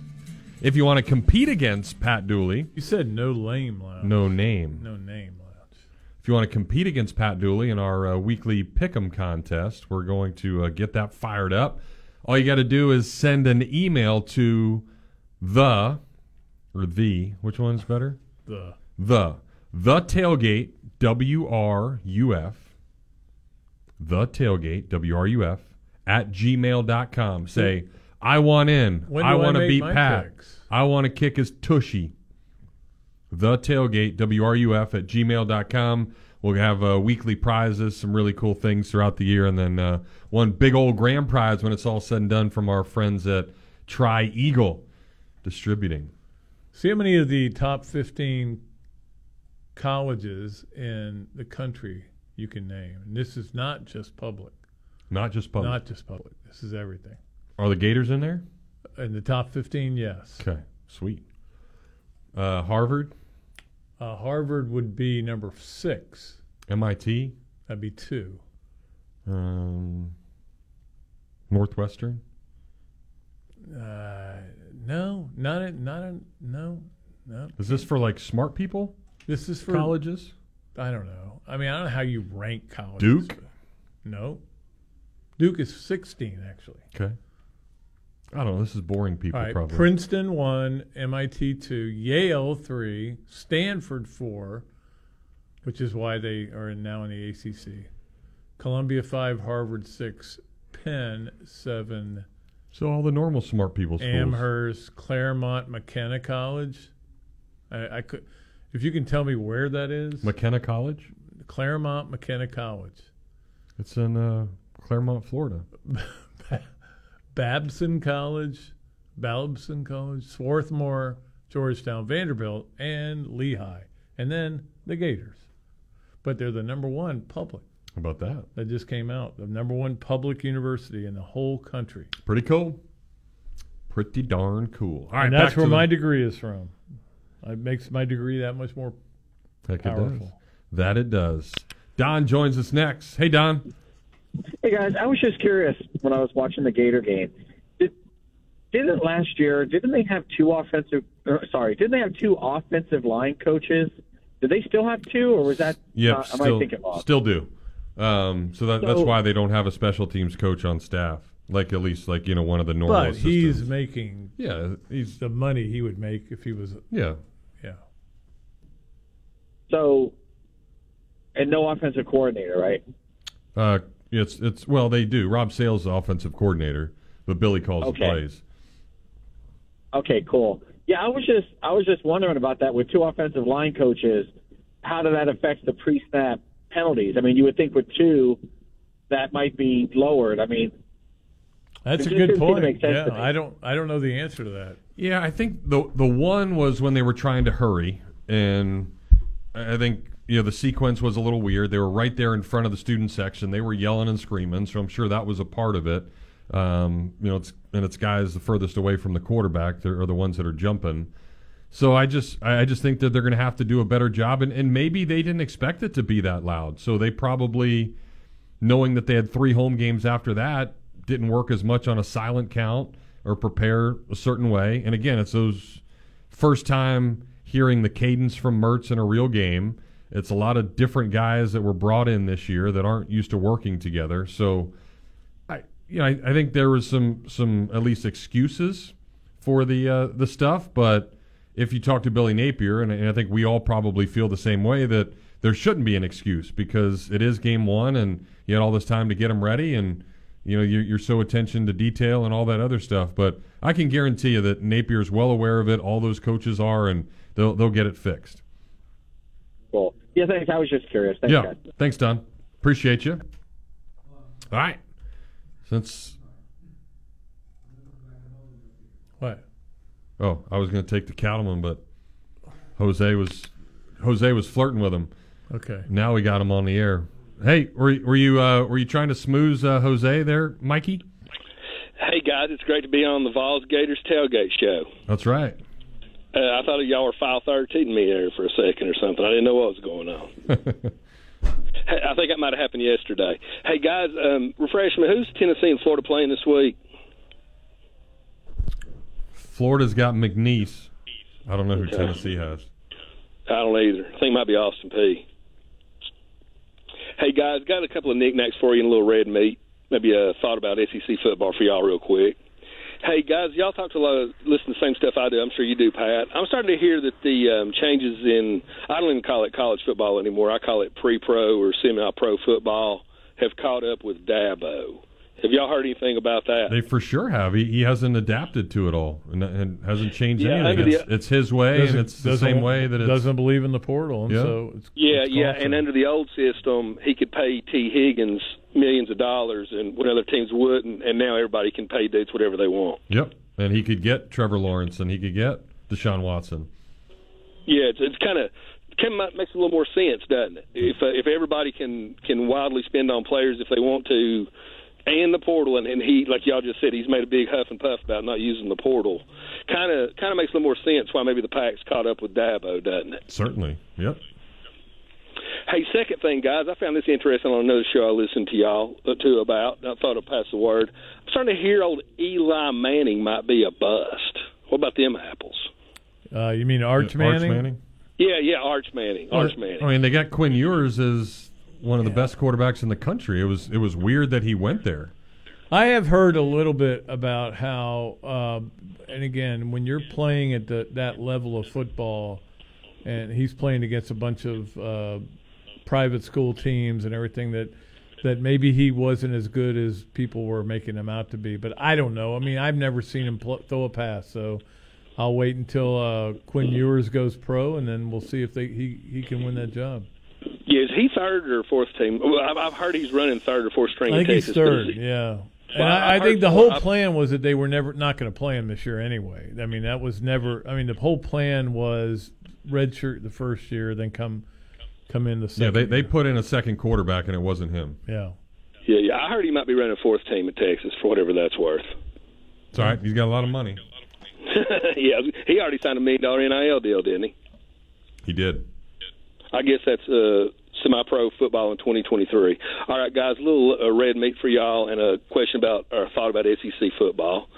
If you want to compete against Pat Dooley, You said no lame lounge. no name. No name lounge. If you want to compete against Pat Dooley in our uh, weekly Pick'em contest, we're going to uh, get that fired up. All you got to do is send an email to the or the which one's better? The. The the tailgate W R U F the tailgate W R U F at gmail.com. Say I want in. I want to beat Pat. I want to kick his tushy the tailgate wruf at gmail.com we'll have uh, weekly prizes some really cool things throughout the year and then uh, one big old grand prize when it's all said and done from our friends at tri eagle distributing See how many of the top 15 colleges in the country you can name. And this is not just public. not just public Not just public. This is everything. are the gators in there In the top 15, yes. okay sweet uh, harvard Uh, Harvard would be number six. mit That'd be two. um, northwestern Uh, no, not a, not a, no, no. is this for like smart people This is for colleges I don't know. I mean, I don't know how you rank colleges. Duke? No. Duke is 16, actually. Okay. I don't know. This is boring people, All right. probably. Princeton 1, MIT 2, Yale 3, Stanford 4, which is why they are now in the ACC. Columbia 5, Harvard 6, Penn 7, so all the normal smart people schools. Amherst, Claremont, McKenna College. I, I could, if you can tell me where that is. McKenna College? Claremont McKenna College. It's in uh, Claremont, Florida. Babson College, Babson College, Swarthmore, Georgetown, Vanderbilt, and Lehigh, and then the Gators. But they're the number one public. How about that? That just came out. The number one public university in the whole country. Pretty cool. Pretty darn cool. All right, and that's where my the- degree is from. It makes my degree that much more Heck, it does. That it does. Don joins us next. Hey, Don. Hey guys, I was just curious when I was watching the Gator game. Did, didn't last year? Didn't they have two offensive? Or, sorry, didn't they have two offensive line coaches? Did they still have two, or was that? Yep, am still, I thinking wrong? still do. Um, so that, that's why they don't have a special teams coach on staff. Like at least like you know one of the normal. But he's making yeah he's the money he would make if he was yeah yeah. So, and no offensive coordinator, right? Uh, it's it's well they do. Rob Sales is the offensive coordinator, but Billy calls Okay. the plays. Okay, cool. Yeah, I was just I was just wondering about that with two offensive line coaches. How did that affect the pre-snap penalties? I mean, you would think with two, that might be lowered. I mean, That's a good didn't seem to point. Yeah. I don't I don't know the answer to that. Yeah, I think the the one was when they were trying to hurry, and I think you know the sequence was a little weird. They were right there in front of the student section. They were yelling and screaming, so I'm sure that was a part of it. Um, you know, it's and it's guys the furthest away from the quarterback that are the ones that are jumping. So I just I just think that they're going to have to do a better job, and, and maybe they didn't expect it to be that loud. So they probably, knowing that they had three home games after that, didn't work as much on a silent count or prepare a certain way. And again, it's those first time hearing the cadence from Mertz in a real game. It's a lot of different guys that were brought in this year that aren't used to working together. So I you know, I, I think there was some some at least excuses for the uh, the stuff, but if you talk to Billy Napier, and, and I think we all probably feel the same way that there shouldn't be an excuse because it is game one, and you had all this time to get them ready, and you know you're, you're so attention to detail and all that other stuff. But I can guarantee you that Napier's well aware of it. All those coaches are, and they'll they'll get it fixed. Cool. Yeah, thanks. I was just curious. Thanks, yeah, guys. thanks, Don. Appreciate you. All right, since What? Oh, I was going to take the cattleman, but Jose was Jose was flirting with him. Okay. Now we got him on the air. Hey, were you- were you uh, were you trying to smooth uh, Jose there, Mikey? Hey guys, it's great to be on the Vols Gators tailgate show. That's right. Uh, I thought y'all were file thirteen me there for a second or something. I didn't know what was going on. hey, I think that might have happened yesterday. Hey guys, um, refresh me. Who's Tennessee and Florida playing this week? Florida's got McNeese. I don't know who Okay. Tennessee has. I don't either. I think it might be Austin Peay. Hey guys, got a couple of knickknacks for you and a little red meat. Maybe a thought about SEC football for y'all real quick. Hey guys, y'all talk to a lot of listen to the same stuff I do. I'm sure you do, Pat. I'm starting to hear that the um, changes in I don't even call it college football anymore. I call it pre-pro or semi-pro football have caught up with Dabo. Have y'all heard anything about that? They for sure have. He, he hasn't adapted to it all and, and hasn't changed Yeah, anything. under the- It's, it's his way, and it's the same way that it's doesn't believe in the portal, and Yeah. so it's, Yeah, it's yeah, and under the old system, he could pay Tee Higgins millions of dollars, and when other teams wouldn't, and now everybody can pay dudes whatever they want. Yep. And he could get Trevor Lawrence, and he could get Deshaun Watson. Yeah, it's, it's kind of kind of makes a little more sense, doesn't it? If uh, if everybody can can wildly spend on players if they want to, and the portal, and, and he like y'all just said, he's made a big huff and puff about not using the portal. Kind of kind of makes a little more sense why maybe the Pack's caught up with Dabo, doesn't it? Certainly. Yep. Hey, second thing, guys, I found this interesting on another show I listened to y'all uh, to about. I thought I'd pass the word. I'm starting to hear old Eli Manning might be a bust. What about them apples? Uh, you mean Arch Yeah, Arch Manning? Manning? Yeah, yeah, Arch Manning. Arch Manning. I mean, they got Quinn Ewers as one of the best quarterbacks in the country. It was it was weird that he went there. I have heard a little bit about how, um, and again, when you're playing at the, that level of football, and he's playing against a bunch of uh, private school teams and everything that that maybe he wasn't as good as people were making him out to be. But I don't know. I mean, I've never seen him pl- throw a pass, so I'll wait until uh, Quinn Ewers goes pro, and then we'll see if they, he he can win that job. Yeah, is he third or fourth team? Well, I've, I've heard he's running third or fourth string. I think in he's Texas, but third. he- Yeah. And Well, I, I I've think the whole I've- plan was that they were never not going to play him this year anyway. I mean, that was never. I mean, the whole plan was redshirt the first year, then come come in the second. Yeah, second. they they put in a second quarterback and it wasn't him. Yeah. Yeah, yeah. I heard he might be running fourth team in Texas for whatever that's worth. It's all right. He's got a lot of money. yeah, he already signed a million dollar NIL deal, didn't he? He did. I guess that's uh, semi-pro football in 2023. All right, guys, a little uh, red meat for y'all, and a question about or thought about SEC football.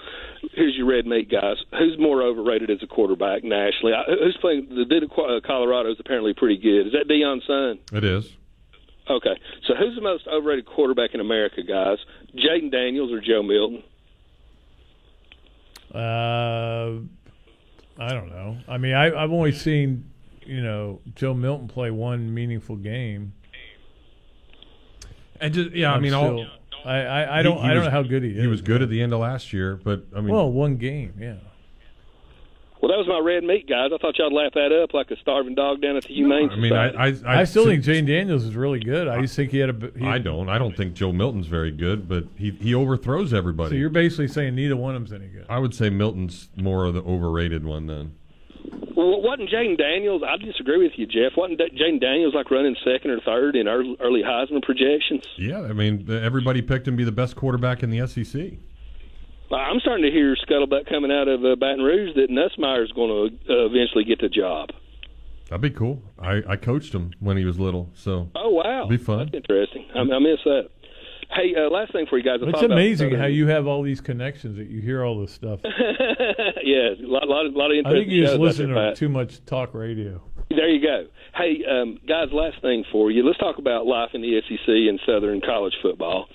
Here's your red meat, guys. Who's more overrated as a quarterback nationally? I- Who's playing? The dude at Qu- uh, Colorado is apparently pretty good. Is that Deion Son? It is. Okay, so who's the most overrated quarterback in America, guys? Jayden Daniels or Joe Milton? Uh, I don't know. I mean, I, I've only seen you know Joe Milton play one meaningful game. And just yeah, I I'm mean, all, still- I I, I don't he I don't was- know how good he is. He was good at the end of last year, but I mean, well, one game, yeah. Well, that was my red meat, guys. I thought y'all'd laugh that up like a starving dog down at the Humane I mean, I Society. I, I, still think Jane Daniels is really good. I just think he had a. b- He, I don't. I don't think Joe Milton's very good, but he he overthrows everybody. So you're basically saying neither one of them's any good. I would say Milton's more of the overrated one then. Well, wasn't Jayden Daniels? I disagree with you, Jeff. Wasn't Jayden Daniels like running second or third in early, early Heisman projections? Yeah, I mean, everybody picked him to be the best quarterback in the SEC. I'm starting to hear scuttlebutt coming out of uh, Baton Rouge that Nussmeier is going to uh, eventually get the job. That'd be cool. I, I coached him when he was little, so Oh wow, Be fun. That's interesting. I, I miss that. Hey, uh, last thing for you guys. I It's amazing how you have all these connections that you hear all this stuff. yeah, a lot, lot, of, lot of I think you just listen to too much talk radio. There you go. Hey, um, guys, last thing for you. Let's talk about life in the SEC and Southern college football.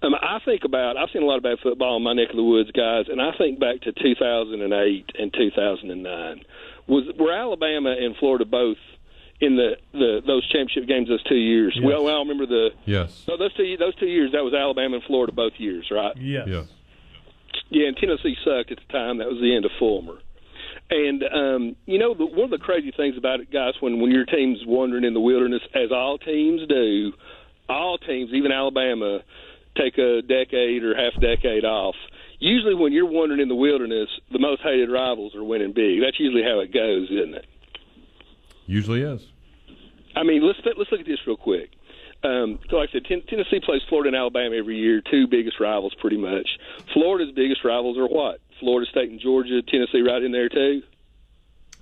Um, I think about, I've seen a lot of bad football in my neck of the woods, guys, and I think back to 2008 and 2009. Was Were Alabama and Florida both in the, the those championship games those two years? Yes. We, all, we remember the. yes, So those two, those two years, that was Alabama and Florida both years, right? Yes. yes. Yeah, and Tennessee sucked at the time. That was the end of Fulmer. And um, you know, the, one of the crazy things about it, guys, when when your team's wandering in the wilderness, as all teams do, all teams, even Alabama, take a decade or half decade off. Usually, when you're wandering in the wilderness, the most hated rivals are winning big. That's usually how it goes, isn't it? Usually is. I mean, let's let's look at this real quick. Um, so like I said, Ten- Tennessee plays Florida and Alabama every year, two biggest rivals, pretty much. Florida's biggest rivals are what? Florida State and Georgia. Tennessee right in there too.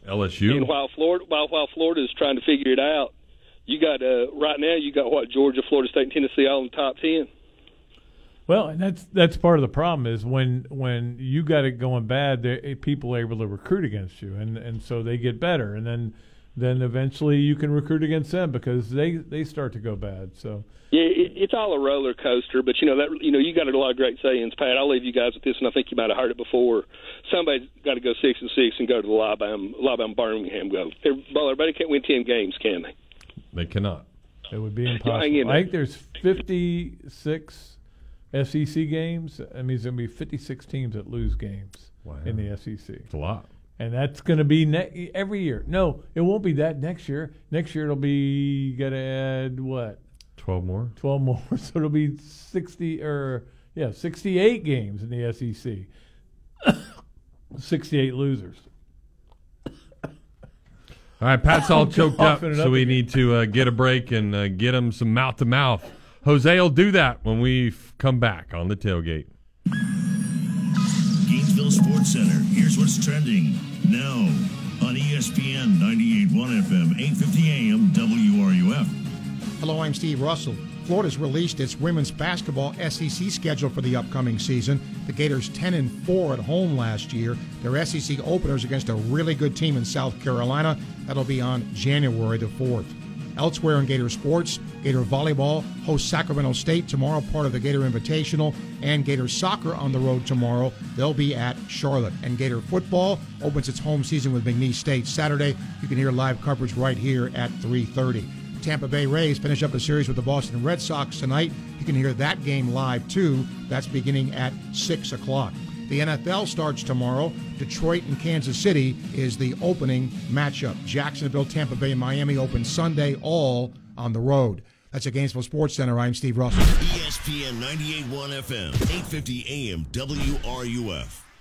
LSU. And while Florida, while while Florida is trying to figure it out, you got uh, right now you got what? Georgia, Florida State, and Tennessee all in the top ten. Well, and that's that's part of the problem is when when you got it going bad, people are able to recruit against you, and and so they get better, and then then eventually you can recruit against them because they they start to go bad. So Yeah, it, it's all a roller coaster, but you know that you know you got a lot of great sayings, Pat. I'll leave you guys with this, and I think you might have heard it before. Somebody's got to go six and six and go to the Alabama, Alabama Birmingham. Go. Every- Well, everybody can't win ten games, can they? They cannot. it would be impossible. in I think there's 56 SEC games. I mean, there's going to be 56 teams that lose games in the SEC. It's a lot. And that's going to be ne- every year. No, it won't be that next year. Next year it'll be got to add what? Twelve more. 12 more. So it'll be 60 or yeah, 68 games in the SEC. 68 losers. All right, Pat's all choked up, so up we again. need to uh, get a break and uh, get him some mouth to mouth. Jose will do that when we f- come back on the tailgate. Center. Here's what's trending now on ESPN 98.1 FM, 8:50 AM, WRUF. Hello, I'm Steve Russell. Florida's released its women's basketball SEC schedule for the upcoming season. The Gators 10 and 4 at home last year. Their SEC openers against a really good team in South Carolina. That'll be on January the 4th. Elsewhere in Gator sports, Gator volleyball hosts Sacramento State tomorrow, part of the Gator Invitational, and Gator soccer on the road tomorrow. They'll be at Charlotte. And Gator football opens its home season with McNeese State Saturday. You can hear live coverage right here at 3:30. Tampa Bay Rays finish up a series with the Boston Red Sox tonight. You can hear that game live too. That's beginning at 6 o'clock. The NFL starts tomorrow. Detroit and Kansas City is the opening matchup. Jacksonville, Tampa Bay, and Miami open Sunday, all on the road. That's a Gainesville Sports Center. I'm Steve Russell. ESPN 98.1 FM, 850 AM, WRUF.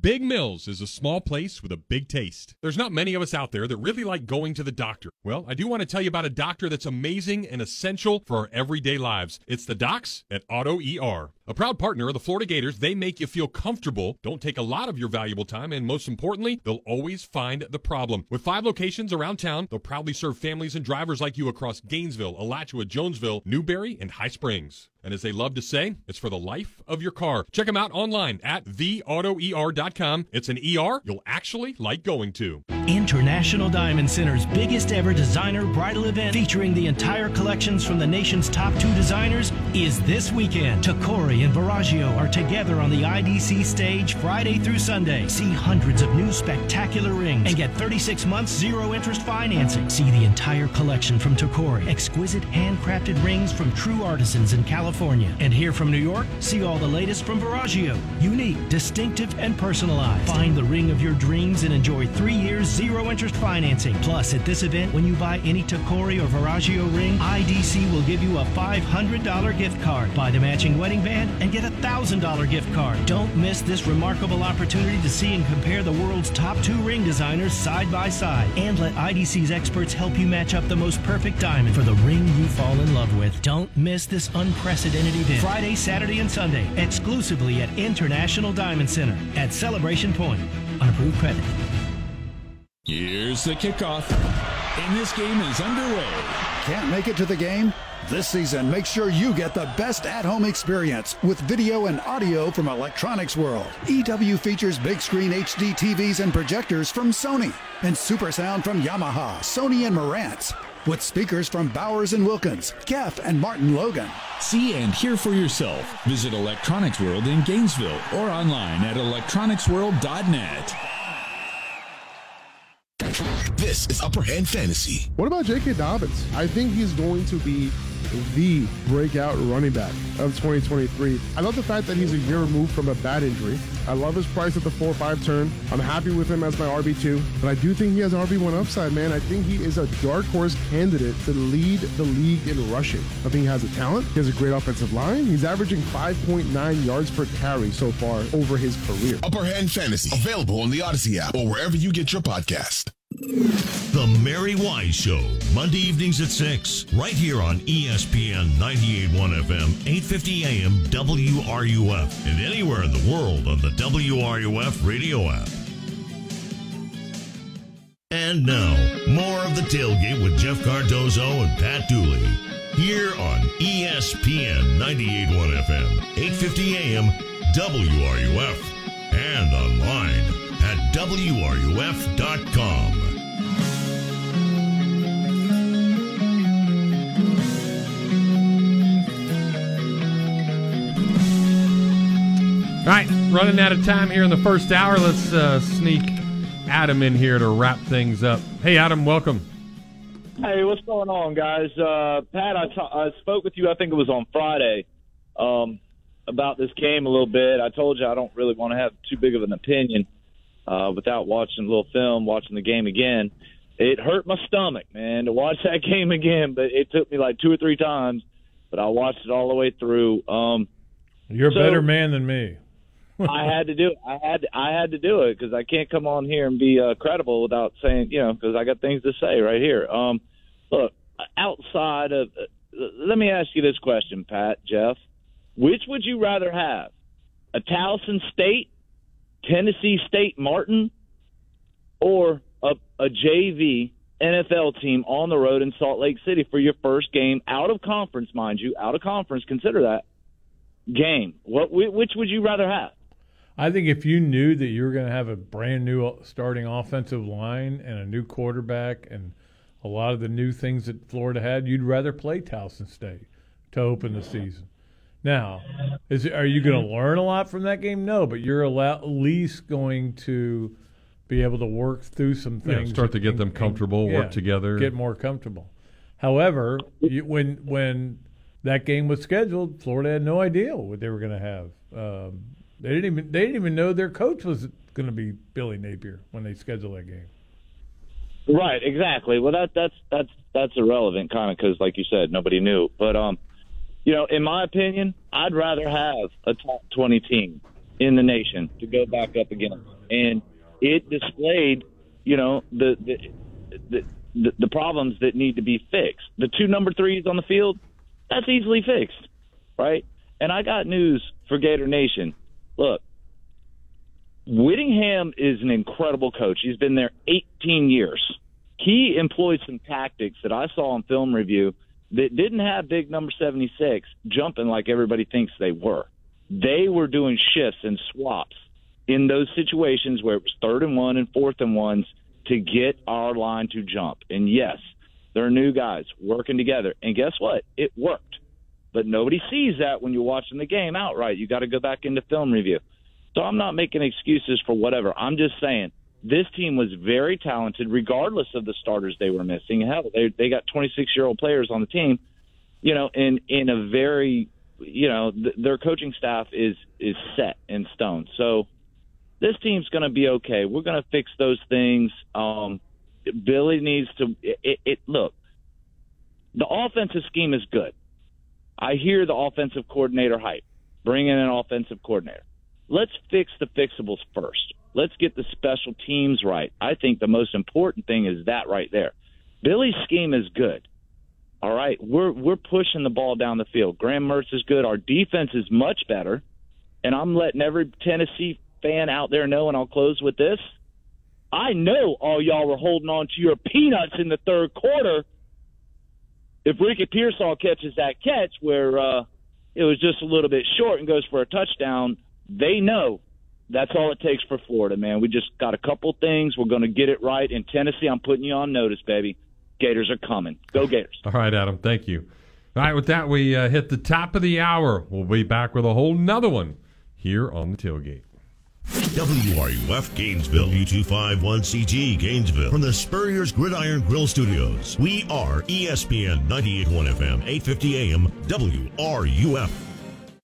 Big Mills is a small place with a big taste. There's not many of us out there that really like going to the doctor. Well, I do want to tell you about a doctor that's amazing and essential for our everyday lives. It's the docs at Auto ER. A proud partner of the Florida Gators, they make you feel comfortable, don't take a lot of your valuable time, and most importantly, they'll always find the problem. With five locations around town, they'll proudly serve families and drivers like you across Gainesville, Alachua, Jonesville, Newberry, and High Springs. And as they love to say, it's for the life of your car. Check them out online at theautoer.com. It's an ER you'll actually like going to. International Diamond Center's biggest ever designer bridal event featuring the entire collections from the nation's top two designers is this weekend. And Viraggio are together on the IDC stage Friday through Sunday. See hundreds of new spectacular rings and get 36 months zero interest financing. See the entire collection from Tacori. Exquisite handcrafted rings from true artisans in California. And here from New York, see all the latest from Viraggio. Unique, distinctive, and personalized. Find the ring of your dreams and enjoy three years zero interest financing. Plus, at this event, when you buy any Tacori or Viraggio ring, IDC will give you a $500 gift card. Buy the matching wedding band and get a $1,000 gift card. Don't miss this remarkable opportunity to see and compare the world's top two ring designers side by side. And let IDC's experts help you match up the most perfect diamond for the ring you fall in love with. Don't miss this unprecedented event. Friday, Saturday, and Sunday, exclusively at International Diamond Center at Celebration Point. on approved credit. Here's the kickoff, and this game is underway. Can't make it to the game? This season, make sure you get the best at home experience with video and audio from Electronics World. EW features big screen HD TVs and projectors from Sony, and super sound from Yamaha, Sony, and Marantz. With speakers from Bowers and Wilkins, KEF, and Martin Logan. See and hear for yourself. Visit Electronics World in Gainesville or online at electronicsworld.net. This is Upper Hand Fantasy. What about J.K. Dobbins? I think he's going to be the breakout running back of 2023. I love the fact that he's a year removed from a bad injury. I love his price at the 4 5 turn. I'm happy with him as my RB2, but I do think he has RB1 upside, man. I think he is a dark horse candidate to lead the league in rushing. I think he has a talent, he has a great offensive line. He's averaging 5.9 yards per carry so far over his career. Upper Hand Fantasy, available on the Audacy app or wherever you get your podcast. The Mary Wise Show, Monday evenings at 6, right here on ESPN 98.1 FM, 850 AM, WRUF, and anywhere in the world on the WRUF radio app. And now, more of the tailgate with Jeff Cardozo and Pat Dooley. Here on ESPN 98.1 FM, 850 AM, WRUF, and online at WRUF.com. All right, running out of time here in the first hour. Let's uh, sneak Adam in here to wrap things up. Hey, Adam, welcome. Hey, what's going on, guys? Uh, Pat, I, spoke with you. I think it was on Friday um, about this game a little bit. I told you I don't really want to have too big of an opinion uh, without watching a little film, watching the game again. It hurt my stomach, man, to watch that game again. But it took me like two or three times but I watched it all the way through. Um, You're a better man than me. I had to do it. I had to, I had to do it because I can't come on here and be uh, credible without saying you know because I got things to say right here. Um, look, outside of, uh, let me ask you this question, Pat, Jeff, which would you rather have, a Towson State, Tennessee State Martin, or a, a JV NFL team on the road in Salt Lake City for your first game out of conference, mind you, out of conference. Consider that game. What which would you rather have? I think if you knew that you were going to have a brand new uh, starting offensive line and a new quarterback and a lot of the new things that Florida had, you'd rather play Towson State to open the season. Now, is are you going to learn a lot from that game? No, but you're allow, at least going to be able to work through some Yeah, things. start to get them comfortable, work together. get more comfortable. However, you, when when that game was scheduled, Florida had no idea what they were going to have. Um, they didn't even they didn't even know their coach was going to be Billy Napier when they scheduled that game. Right, exactly. Well, that that's that's that's irrelevant, kind of, because like you said, nobody knew. But um, you know, in my opinion, I'd rather have a top twenty team in the nation to go back up against, and it displayed, you know, the the the, the, problems that need to be fixed. The two number threes on the field, that's easily fixed, right? And I got news for Gator Nation. Look, Whittingham is an incredible coach. He's been there 18 years. He employed some tactics that I saw on film review that didn't have big number 76 jumping like everybody thinks they were. They were doing shifts and swaps in those situations where it was third and one and fourth and ones to get our line to jump. And yes, there are new guys working together. And guess what? It worked. But nobody sees that when you're watching the game outright. You got to go back into film review. So I'm not making excuses for whatever. I'm just saying this team was very talented, regardless of the starters they were missing. Hell, they they got 26 year old players on the team. You know, in in a very you know th- their coaching staff is is set in stone. So this team's going to be okay. We're going to fix those things. Um, Billy needs to. It, it look. The offensive scheme is good. I hear the offensive coordinator hype. Bring in an offensive coordinator. Let's fix the fixables first. Let's get the special teams right. I think the most important thing is that right there. Billy's scheme is good. All right, we're we're pushing the ball down the field. Graham Mertz is good. Our defense is much better, and I'm letting every Tennessee fan out there know. And I'll close with this: I know all y'all were holding on to your peanuts in the third quarter. If Ricky Pearsall catches that catch where uh, it was just a little bit short and goes for a touchdown, they know that's all it takes for Florida, man. We just got a couple things. We're going to get it right. In Tennessee, I'm putting you on notice, baby. Gators are coming. Go Gators. All right, Adam. Thank you. All right, with that, we uh, hit the top of the hour. We'll be back with a whole nother one here on the tailgate. WRUF Gainesville, U251CG Gainesville, from the Spurrier's Gridiron Grill Studios. We are ESPN 981 FM, 850 AM, WRUF.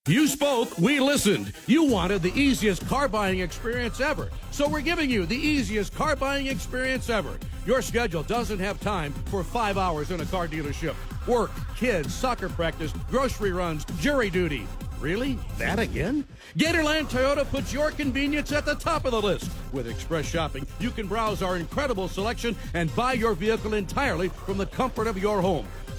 You spoke, we listened. You wanted the easiest car buying experience ever. So we're giving you the easiest car buying experience ever. Your schedule doesn't have time for five hours in a car dealership. Work, kids, soccer practice, grocery runs, jury duty. Really? That again? Gatorland Toyota puts your convenience at the top of the list. With Express Shopping, you can browse our incredible selection and buy your vehicle entirely from the comfort of your home.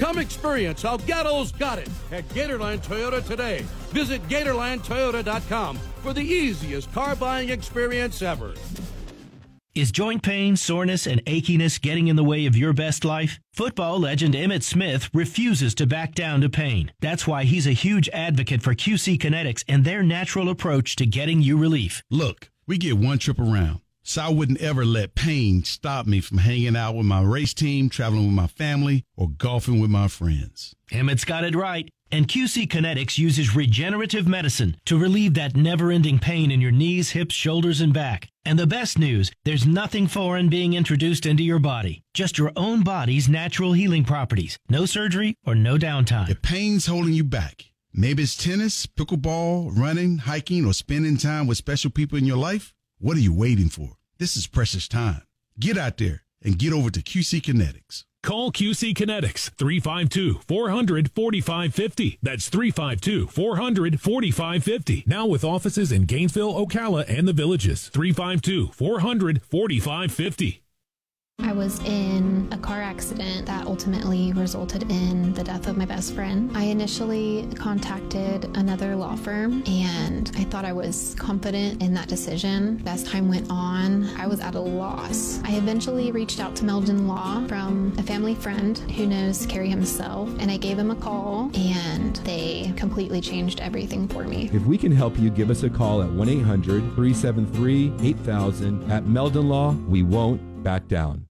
Come experience how Gatto's got it at Gatorland Toyota today. Visit GatorlandToyota.com for the easiest car buying experience ever. Is joint pain, soreness, and achiness getting in the way of your best life? Football legend Emmitt Smith refuses to back down to pain. That's why he's a huge advocate for QC Kinetics and their natural approach to getting you relief. Look, we get one trip around, so I wouldn't ever let pain stop me from hanging out with my race team, traveling with my family, or golfing with my friends. Emmitt's got it right. And QC Kinetics uses regenerative medicine to relieve that never ending pain in your knees, hips, shoulders, and back. And the best news there's nothing foreign being introduced into your body, just your own body's natural healing properties. No surgery or no downtime. If pain's holding you back, maybe it's tennis, pickleball, running, hiking, or spending time with special people in your life, what are you waiting for? This is precious time. Get out there and get over to QC Kinetics. Call QC Kinetics 352 400 4550. That's 352 400 4550. Now with offices in Gainesville, Ocala, and the villages. 352 400 4550. I was in a car accident that ultimately resulted in the death of my best friend. I initially contacted another law firm and I thought I was confident in that decision. As time went on, I was at a loss. I eventually reached out to Meldon Law from a family friend who knows Kerry himself and I gave him a call and they completely changed everything for me. If we can help you, give us a call at 1 800 373 8000. At Meldon Law, we won't back down.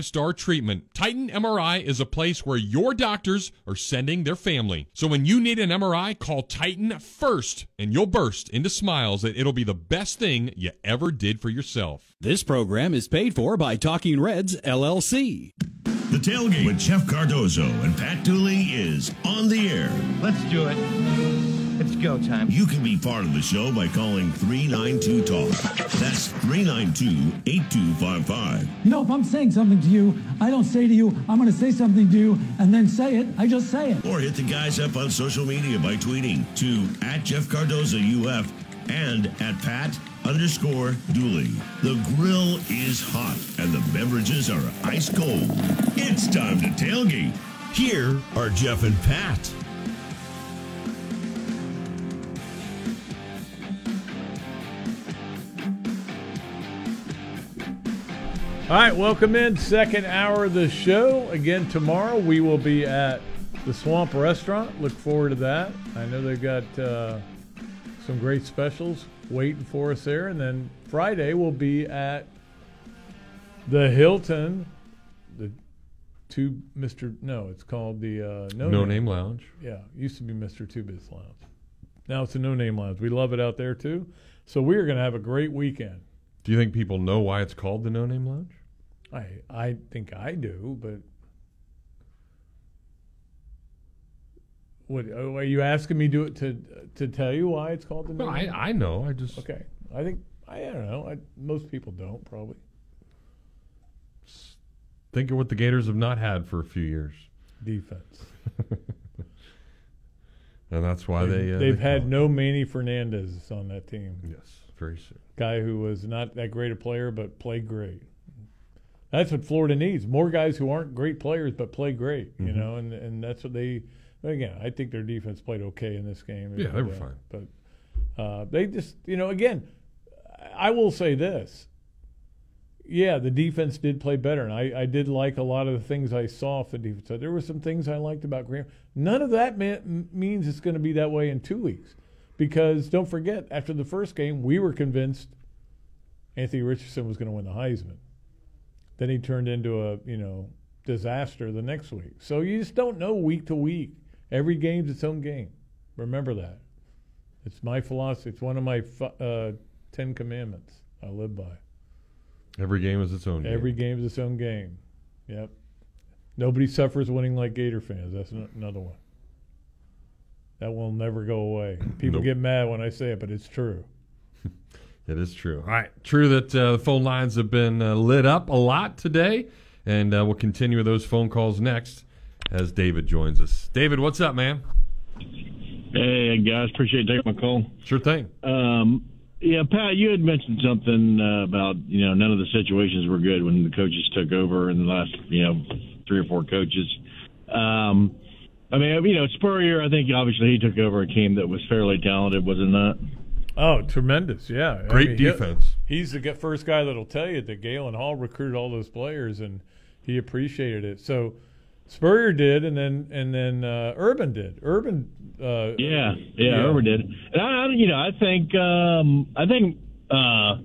star treatment. Titan MRI is a place where your doctors are sending their family. So when you need an MRI, call Titan first and you'll burst into smiles that it'll be the best thing you ever did for yourself. This program is paid for by Talking Reds LLC. The tailgate with Jeff Cardozo and Pat Dooley is on the air. Let's do it. It's go time. You can be part of the show by calling 392 Talk. That's 392 8255. You know, if I'm saying something to you, I don't say to you, I'm going to say something to you and then say it. I just say it. Or hit the guys up on social media by tweeting to at Jeff Cardozo UF and at Pat underscore Dooley. The grill is hot and the beverages are ice cold. It's time to tailgate. Here are Jeff and Pat. All right, welcome in. Second hour of the show. Again, tomorrow we will be at the Swamp Restaurant. Look forward to that. I know they've got uh, some great specials waiting for us there. And then Friday we'll be at the Hilton, the two Mr. No, it's called the uh, No, No Name Lounge. Yeah, used to be Mr. Two Bits Lounge. Now it's a No Name Lounge. We love it out there too. So we're going to have a great weekend. Do you think people know why it's called the No Name Lounge? I I think I do, but what oh, are you asking me to do it to to tell you why it's called the? No I, I know. I just okay. I think I, don't know. I, most people don't probably. think of what the Gators have not had for a few years. Defense. and that's why they uh, they've they had no Manny Fernandez on that team. Yes, very soon. Guy who was not that great a player but played great. That's what Florida needs: more guys who aren't great players but play great. You Mhm. know, and and that's what they. Again, I think their defense played okay in this game. Yeah, they were Uh, fine. But uh, they just, you know, again, I will say this. Yeah, the defense did play better, and I, I did like a lot of the things I saw off the defense. side. There were some things I liked about Graham. None of that means it's going to be that way in two weeks, because don't forget, after the first game, we were convinced Anthony Richardson was going to win the Heisman. Then he turned into a you know disaster the next week. So you just don't know week to week. Every game's its own game. Remember that. It's my philosophy. It's one of my uh, Ten Commandments I live by. Every game is its own. game. Every game is its own game. Yep. Nobody suffers winning like Gator fans. That's an- another one. That will never go away. People Nope. get mad when I say it, but it's true. It is true. All right. True that uh, the phone lines have been uh, lit up a lot today, and uh, we'll continue with those phone calls next as David joins us. David, what's up, man? Hey guys, appreciate taking my call. Sure thing. Um, yeah, Pat, you had mentioned something uh, about you know none of the situations were good when the coaches took over in the last you know three or four coaches. Um, I mean, you know, Spurrier, I think obviously he took over a team that was fairly talented, wasn't that? Oh, tremendous! Yeah, Great he- defense. he's the first guy that'll tell you that Galen Hall recruited all those players, and he appreciated it. So Spurrier did, and then and then uh, Urban did. Urban, uh, Yeah, yeah, Urban did. And I, I, you know, I think, um, I think, uh,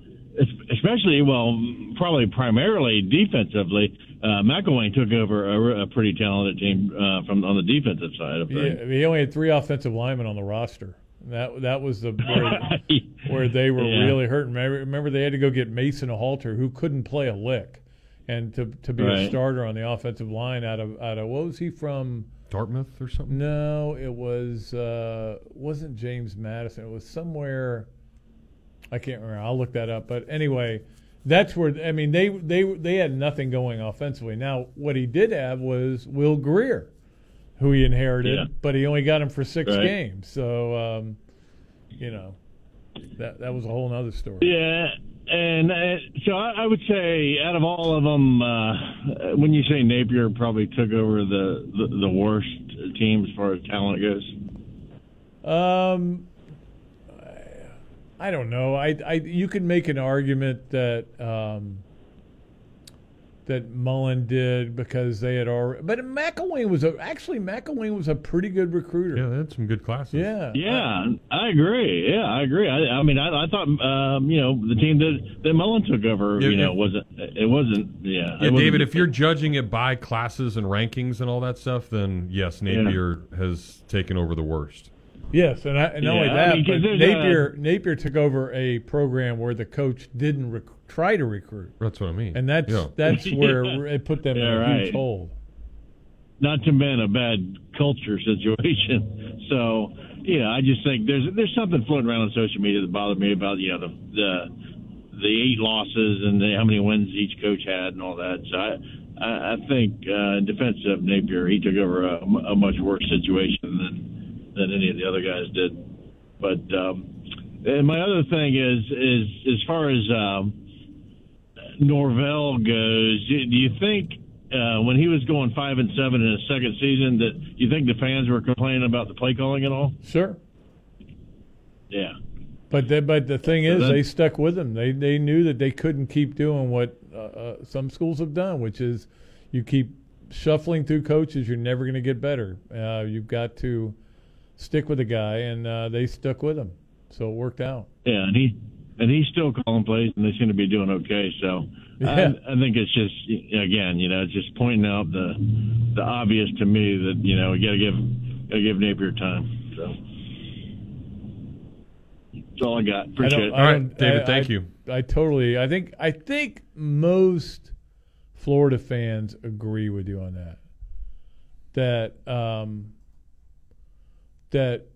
especially, well, probably primarily defensively, uh, McElwain took over a, a pretty talented team uh, from on the defensive side of things. Yeah, he only had three offensive linemen on the roster. That that was the where, where they were Yeah. really hurting. Remember, remember they had to go get Mason Halter, who couldn't play a lick, and to to be a starter on the offensive line out of out of what was he from? Dartmouth or something? No, it was uh, wasn't James Madison. It was somewhere. I can't remember. I'll look that up. But anyway, that's where I mean they they they had nothing going offensively. Now what he did have was Will Grier, who he inherited, Yeah. but he only got him for six Right. games. So um, you know that that was a whole other story. Yeah, and uh, so I, I would say out of all of them, uh, when you say Napier probably took over the, the the worst team as far as talent goes. Um, I don't know. I, I you could make an argument that um, that Mullen did because they had already. But McElwain was a, actually McElwain was a pretty good recruiter. Yeah, they had some good classes. Yeah, Yeah, I agree. Yeah, I agree. I, I mean, I, I thought um, you know the team that that Mullen took over, Yeah, you know, yeah. wasn't it wasn't yeah. Yeah, it wasn't- David, if you're judging it by classes and rankings and all that stuff, then yes, Napier has taken over the worst. Yes, and, I, and not only Yeah, I that, mean, 'cause but there's Napier Napier took over a program where the coach didn't rec- try to recruit, That's what I mean. and that's Yeah. that's where it put them Yeah, in a right. huge hole. not to men a bad culture situation. So yeah, I just think there's there's something floating around on social media that bothered me about you know the the the eight losses and the, how many wins each coach had and all that. So I I, I think uh, in defense of Napier, he took over a, a much worse situation than than any of the other guys did. But um, and my other thing is is as far as um, Norvell goes, do you think uh, when he was going five and seven in his second season that you think the fans were complaining about the play calling at all? Sure. Yeah. But the, but the thing is, they stuck with him. They they knew that they couldn't keep doing what uh, uh, some schools have done, which is you keep shuffling through coaches. You're never going to get better. Uh, you've got to stick with the guy, and uh, they stuck with him, so it worked out. Yeah, and he and he's still calling plays, and they seem to be doing okay. So Yeah. I, I think it's just again, you know, it's just pointing out the the obvious to me that you know we got to give got to give Napier time. So that's all I got. I Appreciate don't- it. I don't- I- I, I totally. I think. I think most Florida fans agree with you on that. That um, that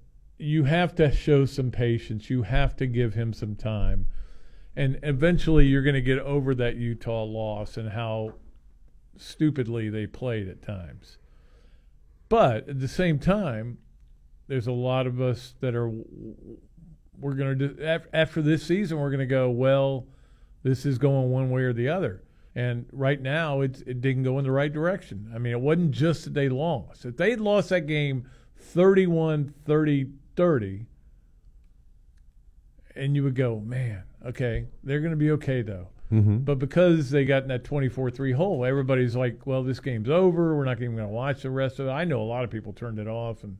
you have to show some patience. You have to give him some time, and eventually you're going to get over that Utah loss and how stupidly they played at times. But at the same time, there's a lot of us that are we're going to after this season we're going to go well this is going one way or the other and right now it's, it didn't go in the right direction i mean it wasn't just that they lost if they had lost that game 31 30 30 and you would go man okay they're going to be okay though. Mhm. but because they got in that 24-3 hole everybody's like well this game's over. We're not even going to watch the rest of it. I know a lot of people turned it off and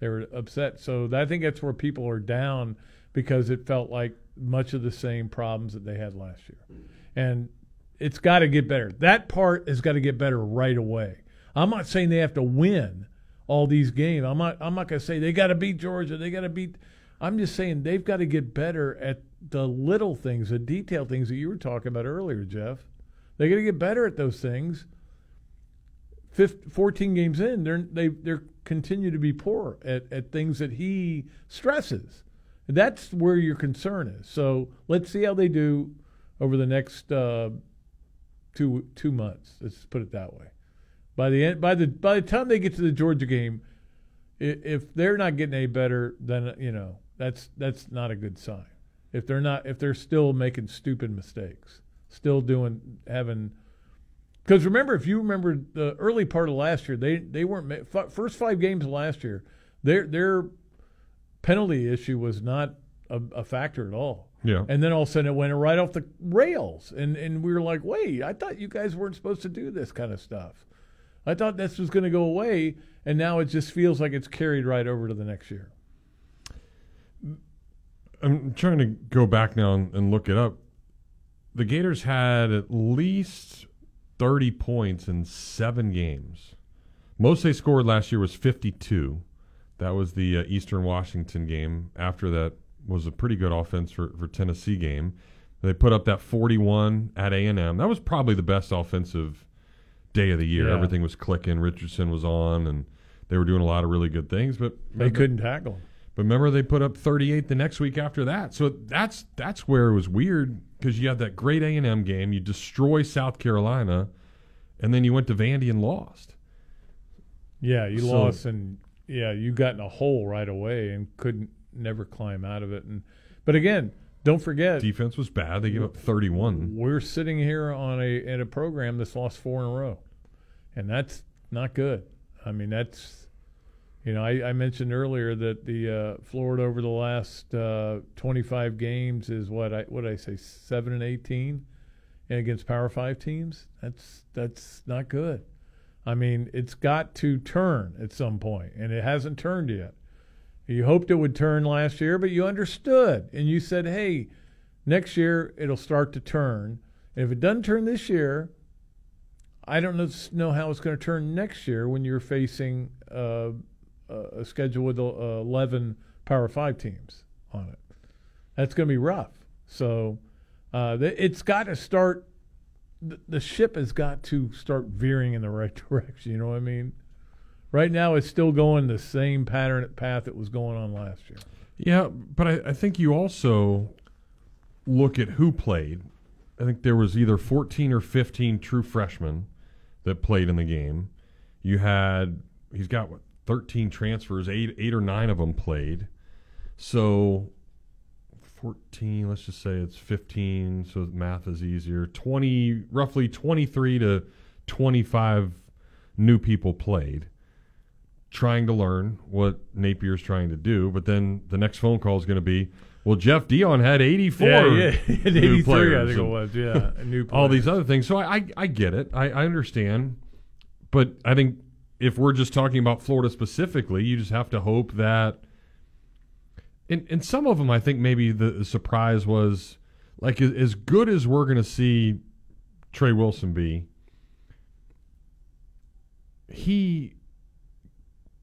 they were upset. So i think that's where people are down because it felt like much of the same problems that they had last year. And it's got to get better. That part has got to get better right away. I'm not saying they have to win all these games i'm not i'm not to say they got to beat georgia they got to beat i'm just saying they've got to get better at the little things the detailed things that you were talking about earlier jeff they got to get better at those things 15, 14 games in, they're they they're continue to be poor at, at things that he stresses. That's where your concern is. So let's see how they do over the next uh, two two months. Let's put it that way. By the end, by the by the time they get to the Georgia game, if they're not getting any better, then you know that's that's not a good sign. If they're not, if they're still making stupid mistakes, still doing having. Because remember, if you remember the early part of last year, they they weren't first five games of last year. Their their penalty issue was not a, a factor at all. Yeah. And then all of a sudden it went right off the rails. And, and we were like, wait, I thought you guys weren't supposed to do this kind of stuff. I thought this was going to go away. And now it just feels like it's carried right over to the next year. I'm trying to go back now and, and look it up. The Gators had at least 30 points in seven games. Most they scored last year was 52. That was the uh, Eastern Washington game. After that was a pretty good offense for, for Tennessee game. They put up that 41 at A&M. That was probably the best offensive day of the year. Yeah. Everything was clicking. Richardson was on, and they were doing a lot of really good things. But They couldn't tackle. but remember, they put up 38 the next week after that. So that's that's where it was weird because you had that great A and M game, you destroy South Carolina, and then you went to Vandy and lost. Yeah, you So- lost and yeah, you got in a hole right away and couldn't never climb out of it. And but again, don't forget Defense was bad. They gave up 31. we're sitting here on a in a program that's lost four in a row, and that's not good. I mean, that's you know I, I mentioned earlier that the uh, Florida over the last uh, 25 games is what I what I say seven and 18, and against Power Five teams. That's that's not good. I mean, it's got to turn at some point, and it hasn't turned yet. You hoped it would turn last year, but you understood, and you said, "Hey, next year it'll start to turn. And if it doesn't turn this year, I don't know, how it's going to turn next year when you're facing uh, a schedule with uh, 11 Power 5 teams on it. That's going to be rough. So uh, it's got to start, the ship has got to start veering in the right direction. You know what I mean? Right now, it's still going the same pattern path it was going on last year. Yeah, but I, I think you also look at who played. I think there was either 14 or 15 true freshmen that played in the game. You had he's got what 13 transfers, eight eight or nine of them played. So 14, let's just say it's 15, so math is easier. 20 roughly 23 to 25 new people played trying to learn what Napier's trying to do, but then the next phone call is going to be, well, Jeff Deion had 84 Yeah, yeah. new 83, I think it was, yeah, new all these other things. So I, I, I get it. I, I understand. But I think if we're just talking about Florida specifically, you just have to hope that. And, and some of them, I think maybe the, surprise was like as, as good as we're going to see Trey Wilson be, he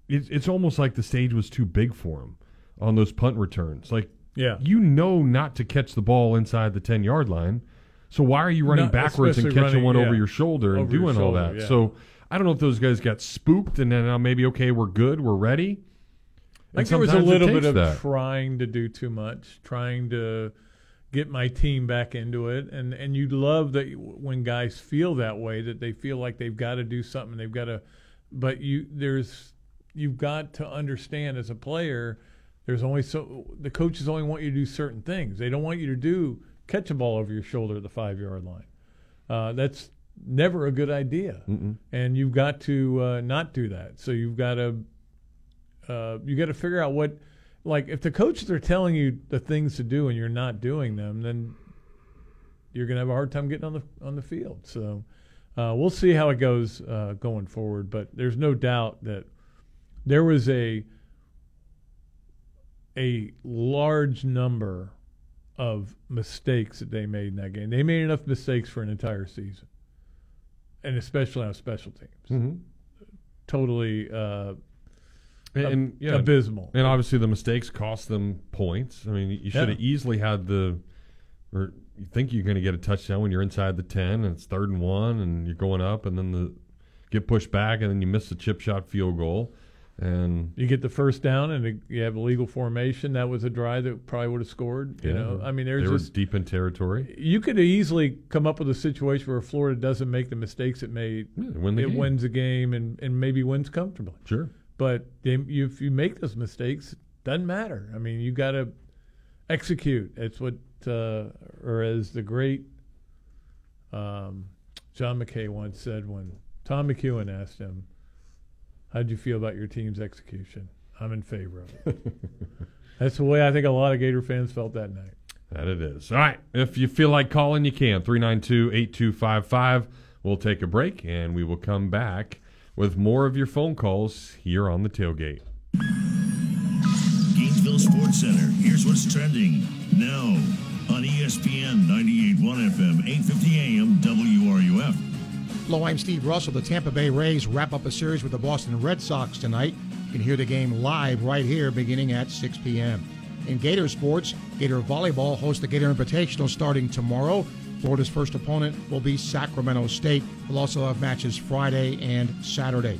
it's it's almost like the stage was too big for him on those punt returns. Like, Yeah. you know not to catch the ball inside the ten yard line. So why are you running Not- backwards and catching running, one over your shoulder and doing all that? yeah. So I don't know if those guys got spooked and then uh, maybe okay, we're good, we're ready. I think there was a little bit of that. trying to do too much, trying to get my team back into it, and and you love that when guys feel that way, that they feel like they've got to do something, they've got to, but you there's you've got to understand as a player, there's only so the coaches only want you to do certain things. They don't want you to do catch a ball over your shoulder at the five yard line. Uh, that's never a good idea, Mm-mm. and you've got to uh, not do that. So you've got to uh, you got to figure out what like if the coaches are telling you the things to do and you're not doing them then you're going to have a hard time getting on the on the field so uh, we'll see how it goes uh, going forward but there's no doubt that there was a a large number of mistakes that they made in that game they made enough mistakes for an entire season and especially on special teams Mhm. totally uh, And, and, yeah, abysmal. And obviously the mistakes cost them points. I mean, you should have Yeah. easily had the, or you think you're going to get a touchdown when you're inside the ten and it's third and one and you're going up and then the get pushed back and then you miss the chip shot field goal. And You get the first down, and you have a legal formation. That was a drive that probably would have scored. You yeah, know, I mean, there's they were just deep in territory. you could easily come up with a situation where Florida doesn't make the mistakes it made. win the it game. wins a game and, and maybe wins comfortably. Sure. But they, you, if you make those mistakes, doesn't matter. I mean, you got to execute. It's what, uh, or as the great um, John McKay once said when Tom McEwen asked him, "How'd you feel about your team's execution?" I'm in favor of it. That's the way I think a lot of Gator fans felt that night. That it is. All right. If you feel like calling, you can. 392 8255. We'll take a break and we will come back with more of your phone calls here on the tailgate. Gainesville Sports Center. Here's what's trending now on ESPN 98.1 FM, 8:50 AM, WRUF. Hello, I'm Steve Russell. The Tampa Bay Rays wrap up a series with the Boston Red Sox tonight. You can hear the game live right here beginning at 6 p.m. In Gator sports, Gator Volleyball hosts the Gator Invitational starting tomorrow. Florida's first opponent will be Sacramento State. We'll also have matches Friday and Saturday.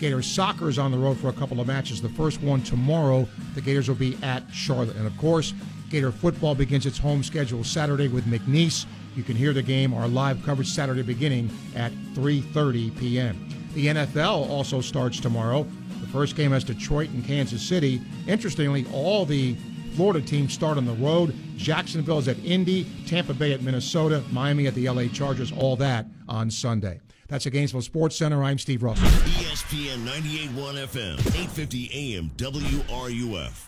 Gator soccer is on the road for a couple of matches. The first one tomorrow, the Gators will be at Charlotte. And of course, Gator football begins its home schedule Saturday with McNeese. You can hear the game, our live coverage Saturday beginning at 3:30 p.m. The NFL also starts tomorrow. The first game has Detroit and Kansas City. Interestingly, all the Florida teams start on the road. Jacksonville is at Indy, Tampa Bay at Minnesota, Miami at the LA Chargers, all that on Sunday. That's the Gainesville Sports Center. I'm Steve Russell. ESPN 98.1 FM, 8:50 AM, WRUF.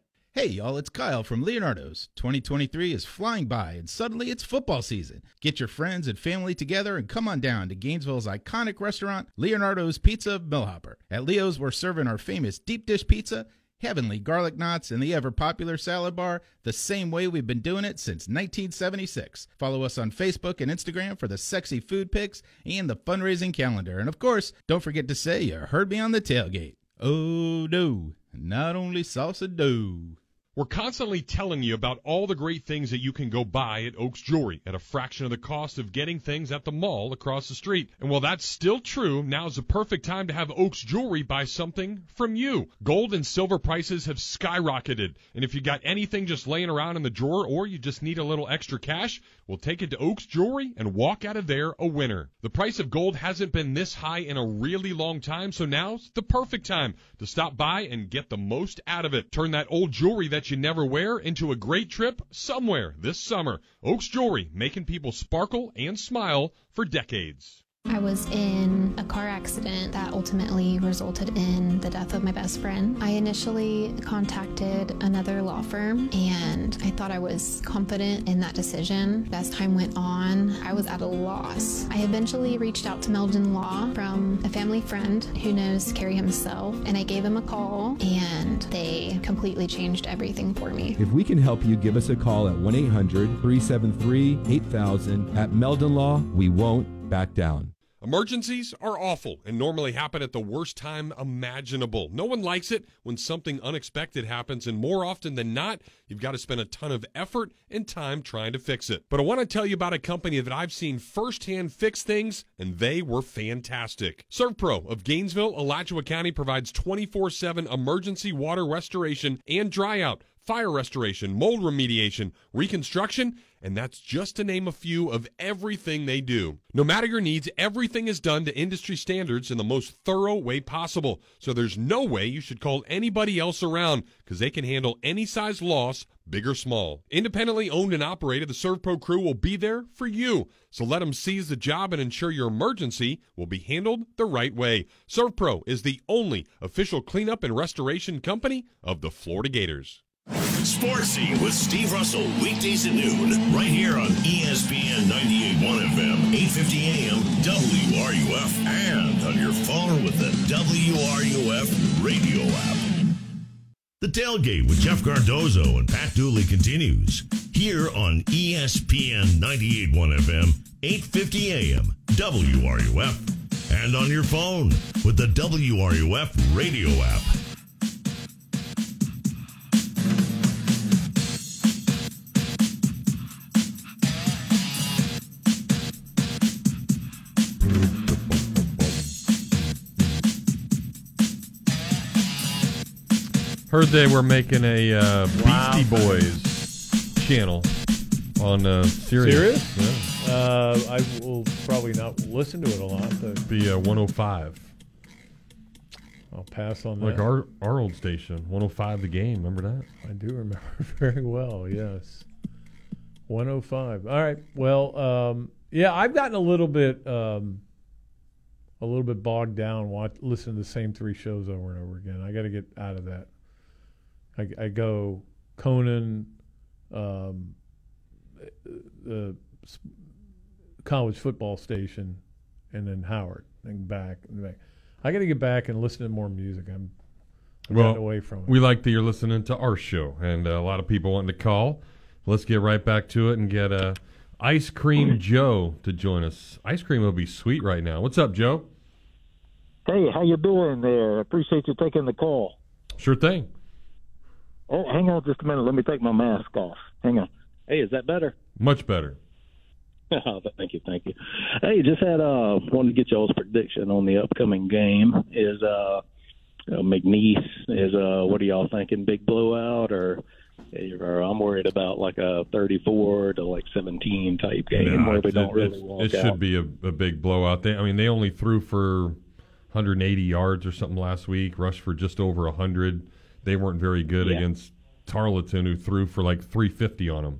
Hey, y'all, it's Kyle from Leonardo's. 2023 is flying by, and suddenly it's football season. Get your friends and family together and come on down to Gainesville's iconic restaurant, Leonardo's Pizza Millhopper. At Leo's, we're serving our famous deep dish pizza, heavenly garlic knots, and the ever popular salad bar the same way we've been doing it since 1976. Follow us on Facebook and Instagram for the sexy food pics and the fundraising calendar. And of course, don't forget to say you heard me on the tailgate. Oh, no, not only salsa dough. We're constantly telling you about all the great things that you can go buy at Oaks Jewelry at a fraction of the cost of getting things at the mall across the street. And while that's still true, now's the perfect time to have Oaks Jewelry buy something from you. Gold and silver prices have skyrocketed. And if you got anything just laying around in the drawer or you just need a little extra cash, we'll take it to Oaks Jewelry and walk out of there a winner. The price of gold hasn't been this high in a really long time, so now's the perfect time to stop by and get the most out of it. Turn that old jewelry that you never wear into a great trip somewhere this summer. Oaks Jewelry, making people sparkle and smile for decades. I was in a car accident that ultimately resulted in the death of my best friend. I initially contacted another law firm and I thought I was confident in that decision. As time went on, I was at a loss. I eventually reached out to Meldon Law from a family friend who knows Kerry himself and I gave him a call and they completely changed everything for me. If we can help you, give us a call at 1 800 373 8000. At Meldon Law, we won't back down. Emergencies are awful and normally happen at the worst time imaginable. No one likes it when something unexpected happens, and more often than not, you've got to spend a ton of effort and time trying to fix it. But I want to tell you about a company that I've seen firsthand fix things, and they were fantastic. ServPro of Gainesville, Alachua County provides 24 7 emergency water restoration and dry out fire restoration, mold remediation, reconstruction, and that's just to name a few of everything they do. No matter your needs, everything is done to industry standards in the most thorough way possible. So there's no way you should call anybody else around because they can handle any size loss, big or small. Independently owned and operated, the ServPro crew will be there for you. So let them seize the job and ensure your emergency will be handled the right way. ServPro is the only official cleanup and restoration company of the Florida Gators. Sports Scene with Steve Russell, weekdays at noon, right here on ESPN 98.1 FM, 850 AM, WRUF, and on your phone with the WRUF radio app. The Tailgate with Jeff Cardozo and Pat Dooley continues here on ESPN 98.1 FM, 850 AM, WRUF, and on your phone with the WRUF radio app. Heard they were making a uh, Beastie Boys channel on uh, Sirius. Serious? Uh, I will probably not listen to it a lot, but Be uh, 105. I'll pass on that. Like our our old station, 105 the game. Remember that? I do remember very well. Yes, 105. All right. Well, um, yeah, I've gotten a little bit, um, a little bit bogged down watch listening to the same three shows over and over again. I got to get out of that. I, I go Conan, um, the college football station, and then Howard, and back and back. I got to get back and listen to more music. I'm I've Well, gotten away from it. we like that you're listening to our show, and uh, a lot of people wanting to call. Let's get right back to it and get uh, Ice Cream Joe to join us. Ice cream will be sweet right now. What's up, Joe? Hey, how you doing there? Appreciate you taking the call. Sure thing. Oh, hang on just a minute. Let me take my mask off. Hang on. Hey, is that better? Much better. Oh, thank you, thank you. Hey, just had uh wanted to get y'all's prediction on the upcoming game. Is uh, uh McNeese is uh what are y'all thinking? Big blowout or? Or I'm worried about like a 34 to like 17 type game No, where we it- don't it- really walk it out. should be a, a big blowout. They, I mean, they only threw for 180 yards or something last week, rushed for just over 100. They weren't very good Yeah. against Tarleton, who threw for like 350 on them.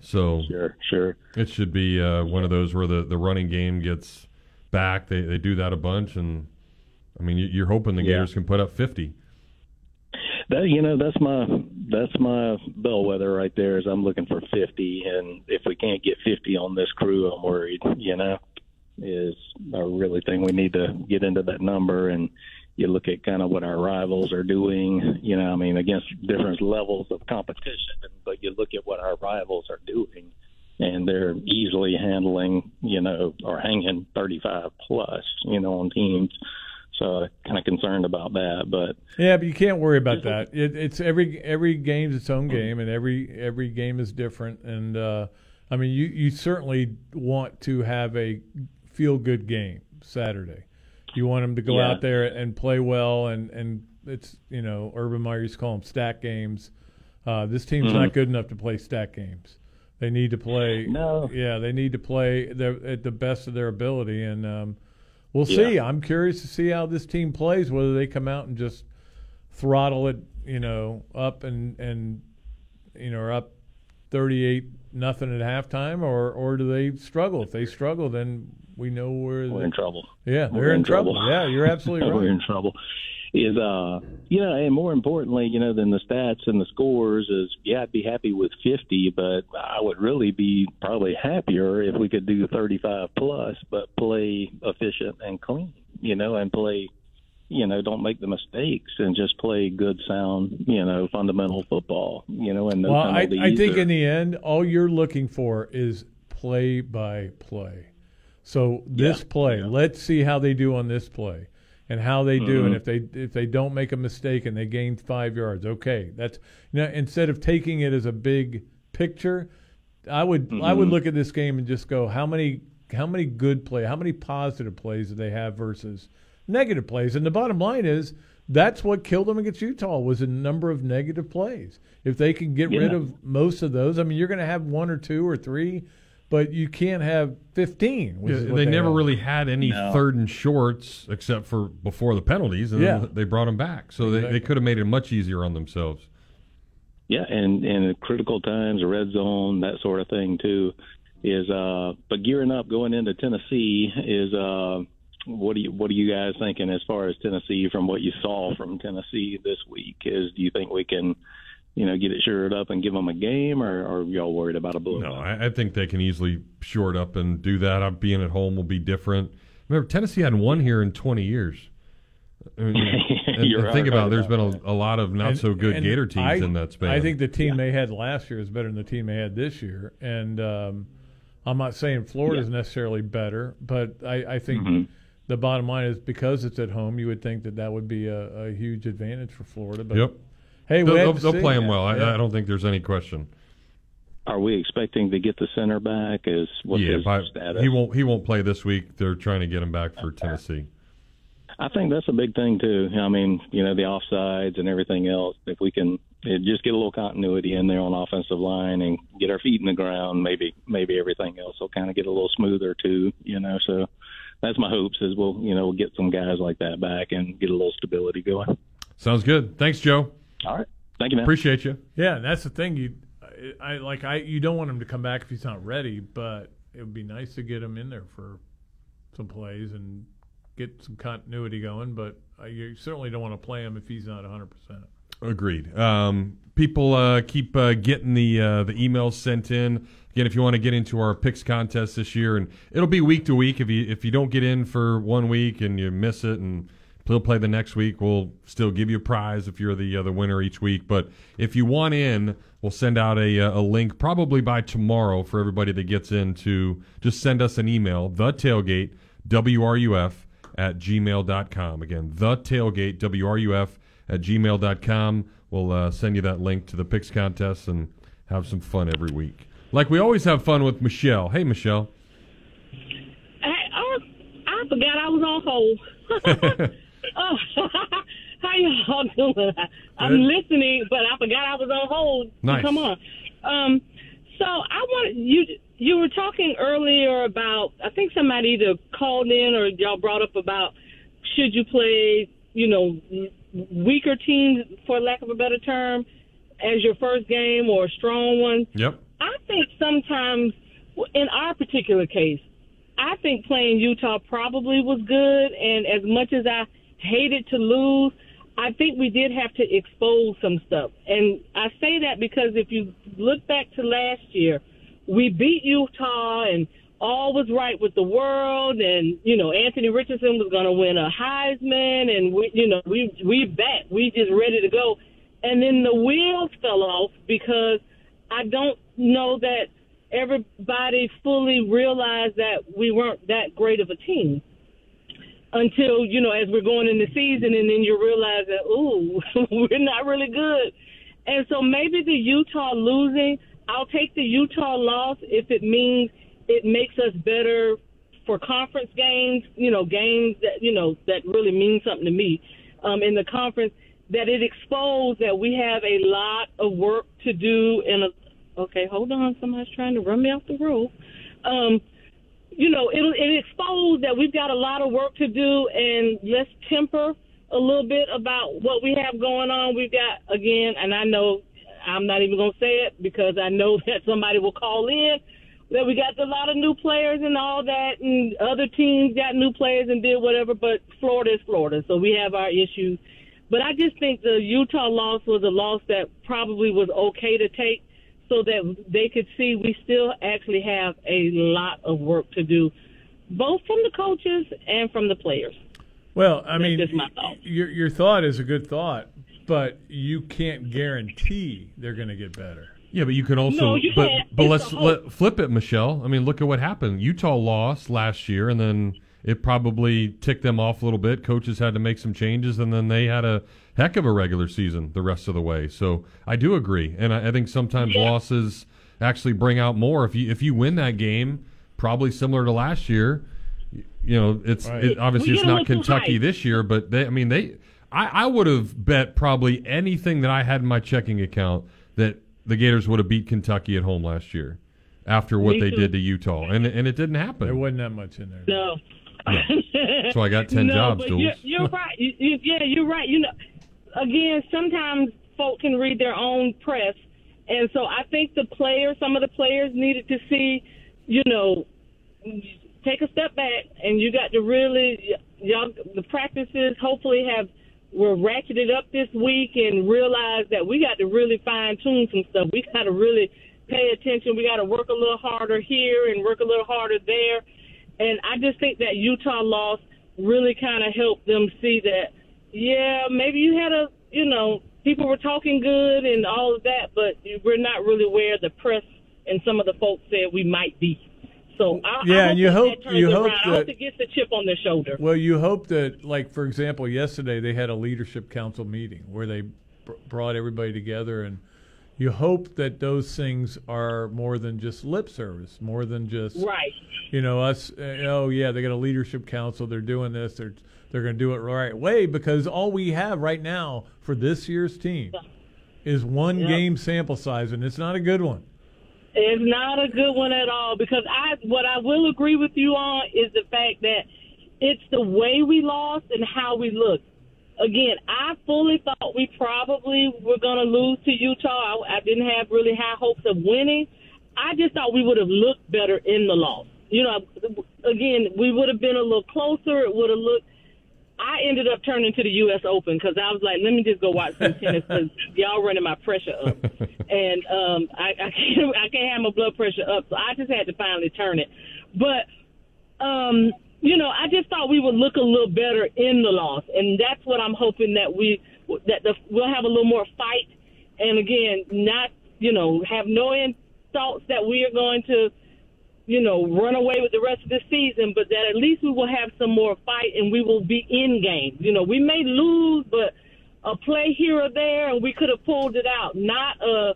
So sure, sure. It should be uh, one of those where the, the running game gets back. They they do that a bunch, and I mean, you- you're hoping the Yeah. Gators can put up 50. That you know, that's my that's my bellwether right there. Is I'm looking for 50, and if we can't get 50 on this crew, I'm worried. You know, is I really think we need to get into that number, and you look at kind of what our rivals are doing. You know, I mean, against different levels of competition, but you look at what our rivals are doing, and they're easily handling, you know, or hanging 35 plus, you know, on teams. So I kind of concerned about that, but Yeah, but you can't worry about that. It, it's every every game's its own game, and every every game is different. And uh, I mean, you you certainly want to have a feel good game Saturday. You want them to go Yeah. out there and play well, and and it's you know Urban Meyer used to call them stack games. Uh, this team's Mhm. not good enough to play stack games. They need to play. No. Yeah, they need to play their, at the best of their ability, and um, we'll Yeah. see. I'm curious to see how this team plays. Whether they come out and just throttle it, you know, up and and you know, are up 38 nothing at halftime, or or do they struggle? If they struggle, then we know where We're they- in trouble. Yeah, We're they're in, in trouble. trouble. Yeah, you're absolutely We're in trouble. Is uh, you know, and more importantly, you know, than the stats and the scores is, yeah, I'd be happy with 50, but I would really be probably happier if we could do 35 plus, but play efficient and clean, you know, and play, you know, don't make the mistakes and just play good, sound, you know, fundamental football, you know, and no well, I. I think or- in the end, all you're looking for is play by play. So this Yeah, play, let's see how they do on this play, and how they do, and Mhm. if they if they don't make a mistake and they gain five yards, okay, that's you know instead of taking it as a big picture, I would I would Mhm. look at this game and just go how many how many good play, how many positive plays do they have versus negative plays, and the bottom line is That's what killed them against Utah was a number of negative plays. If they can get rid of most of those, I mean, you're going to have one or two or three, but you can't have 15. Yeah, is what they, never had. really had any No. third and shorts except for before the penalties, and Yeah. then they brought them back. So they, they could have made it much easier on themselves. Yeah, and and at critical times, red zone, that sort of thing too, is uh. But gearing up going into Tennessee is uh. What do you what are you guys thinking as far as Tennessee from what you saw from Tennessee this week? Is do you think we can, you know, get it shored up and give them a game, or, or are y'all worried about a blowout? No, I, I think they can easily short up and do that. Uh, Being at home will be different. Remember, Tennessee hadn't won here in 20 years. I mean, and, You're and think right about it, there's about been a, a lot of not And- so good Gator teams I, in that space. I think the team they had last year is better than the team they had this year. And um, I'm not saying Florida is necessarily better, but I, I think Mhm. the bottom line is because it's at home, you would think that that would be a, a huge advantage for Florida. But Yep. Hey, they'll, they'll, they'll play him well. I, Yeah. I don't think there's any question. Are we expecting to get the center back? Is what's yeah, his by- status? he won't. He won't play this week. They're trying to get him back for Tennessee. I think that's a big thing too. I mean, you know, the offsides and everything else. If we can eh, just get a little continuity in there on offensive line and get our feet in the ground, maybe maybe everything else will kind of get a little smoother too. You know, so that's my hopes is we'll you know we'll get some guys like that back and get a little stability going. Sounds good. Thanks, Joe. All right, thank you, man. Appreciate you. Yeah, and that's the thing. You, I, I like. I you don't want him to come back if he's not ready, but it would be nice to get him in there for some plays and get some continuity going. But uh, you certainly don't want to play him if he's not 100. percent Agreed. Um, people uh, keep uh, getting the uh, the emails sent in. Again, if you want to get into our picks contest this year, and it'll be week to week. If you if you don't get in for one week and you miss it, and we'll play the next week, we'll still give you a prize if you're the uh, the winner each week. But if you want in, we'll send out a uh, a link probably by tomorrow for everybody that gets in to just send us an email. The tailgate WRUF at gmail.com. Again, the tailgate WRUF at gmail.com. We'll uh, send you that link to the picks contest and have some fun every week. Like we always have fun with Michelle. Hey, Michelle. Hey, oh, I forgot I was on hold. oh, how y'all doing? I'm listening, but I forgot I was on hold. Nice. Come on. Um, so I want you. You were talking earlier about. I think somebody either called in or y'all brought up about should you play, you know, weaker teams for lack of a better term, as your first game or a strong one. Yep. I think sometimes, in our particular case, I think playing Utah probably was good. And as much as I hated to lose, I think we did have to expose some stuff. And I say that because if you look back to last year, we beat Utah and all was right with the world. And you know Anthony Richardson was going to win a Heisman and we you know we we back we just ready to go. And then the wheels fell off because I don't know that everybody fully realized that we weren't that great of a team until you know as we're going in the season and then you realize that ooh we're not really good. And so maybe the Utah losing I'll take the Utah loss if it means it makes us better for conference games you know games that you know that really mean something to me um, in the conference that it exposed that we have a lot of work to do And okay hold on somebody's trying to run me off the road um, you know, it'll it exposed that we've got a lot of work to do, and let's temper a little bit about what we have going on. We've got again, and I know I'm not even gonna say it because I know that somebody will call in that we got a lot of new players and all that, and other teams got new players and did whatever. But Florida is Florida, so we have our issues. But I just think the Utah loss was a loss that probably was okay to take so that they could see we still actually have a lot of work to do, both from the coaches and from the players. Well, I That's mean, just my thought. your your thought is a good thought, but you can't guarantee they're going to get better. Yeah, but you can also. No, you but can't. but let's a let, flip it, Michelle. I mean, look at what happened. Utah lost last year, and then it probably ticked them off a little bit. Coaches had to make some changes, and then they had a heck of a regular season the rest of the way. So I do agree, and I, I think sometimes losses actually bring out more. If you if you win that game, probably similar to last year. You know, it's Right. it, obviously We it's not Kentucky hype. this year, but they. I mean they. I, I would have bet probably anything that I had in my checking account that the Gators would have beat Kentucky at home last year after what Me they too. did to Utah, and and it didn't happen. There wasn't that much in there. No. So I got 10 no, jobs, but you're, you're right. You, you, yeah, you're right. You know, again, sometimes folk can read their own press, and so I think the players, some of the players, needed to see, you know, take a step back, and you got to really, y'all, the practices hopefully have were ratcheted up this week, and realize that we got to really fine tune some stuff. We got to really pay attention. We got to work a little harder here and work a little harder there. And I just think that Utah loss really kind of helped them see that, yeah, maybe you had a, you know, people were talking good and all of that, but we're not really where the press and some of the folks said we might be. So I, Yeah, I hope and you that hope- that you hope around. I hope that- it gets the chip on their shoulder. Well, you hope that, like for example, yesterday they had a leadership council meeting where they br- brought everybody together, and you hope that those things are more than just lip service, more than just Right. You know, us. Uh, oh yeah, they got a leadership council. They're doing this. They're they're going to do it the right way because all we have right now for this year's team is one Yeah. game sample size, and it's not a good one. It's not a good one at all because I what I will agree with you on is the fact that it's the way we lost and how we looked. Again, I fully thought we probably were going to lose to Utah. I, I didn't have really high hopes of winning. I just thought we would have looked better in the loss. You know, again, we would have been a little closer. It would have looked. I ended up turning to the U.S. Open because I was like, let me just go watch some tennis because y'all running my pressure up, and um, I, I can't I can't have my blood pressure up, so I just had to finally turn it. But um, you know, I just thought we would look a little better in the loss, and that's what I'm hoping that we that the, we'll have a little more fight, and again, not you know have no in thoughts that we are going to you know, run away with the rest of the season, but that at least we will have some more fight and we will be in game. You know, we may lose, but a play here or there, and we could have pulled it out. Not uh,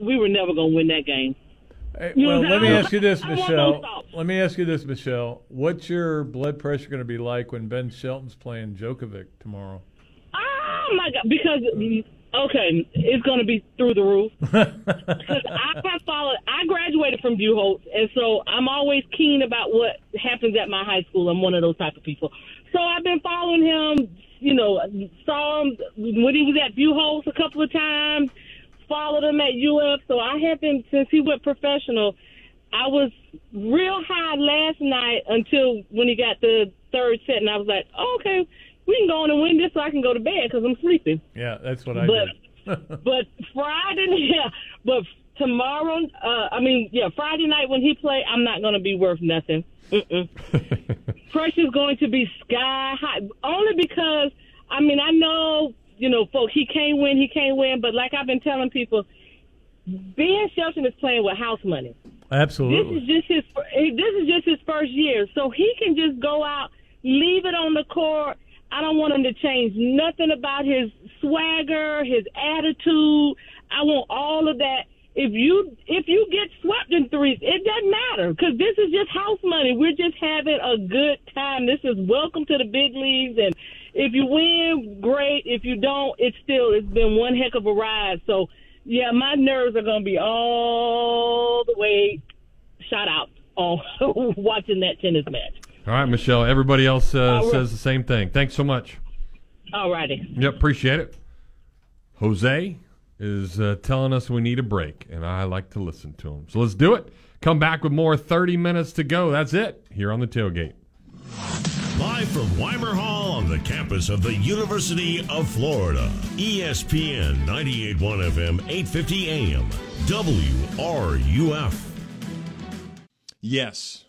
we were never going to win that game. Hey, well, let me ask you this, Michelle. Let me ask you this, Michelle. What's your blood pressure going to be like when Ben Shelton's playing Djokovic tomorrow? Oh my God! Because okay, it's going to be through the roof. Because I have followed. I graduated from Buchholz, and so I'm always keen about what happens at my high school. I'm one of those type of people. So I've been following him. You know, saw him when he was at Buchholz a couple of times. Followed him at UF. So I have been since he went professional. I was real high last night until when he got the third set, and I was like, oh, okay, we can go on and win this, so I can go to bed because I'm sleeping. Yeah, that's what I But- did. but Friday, yeah, but tomorrow, uh, I mean, yeah, Friday night when he play, I'm not going to be worth nothing. Pressure's going to be sky high, only because I mean I know you know, folks, he can't win, he can't win, but like I've been telling people, Ben Shelton is playing with house money. Absolutely. This is just his. This is just his first year, so he can just go out, leave it on the court. I don't want him to change nothing about his swagger, his attitude. I want all of that. If you if you get swept in threes, it doesn't matter because this is just house money. We're just having a good time. This is welcome to the big leagues, and if you win, great. If you don't, it's still it's been one heck of a ride. So yeah, my nerves are gonna be all the way shot out on watching that tennis match. All right, Michelle. Everybody else uh, right. says the same thing. Thanks so much. All righty. Yep, appreciate it. Jose is uh, telling us we need a break, and I like to listen to him. So let's do it. Come back with more 30 minutes to go. That's it here on the tailgate. Live from Weimer Hall on the campus of the University of Florida. ESPN 98.1 FM, 850 AM. WRUF. Yes,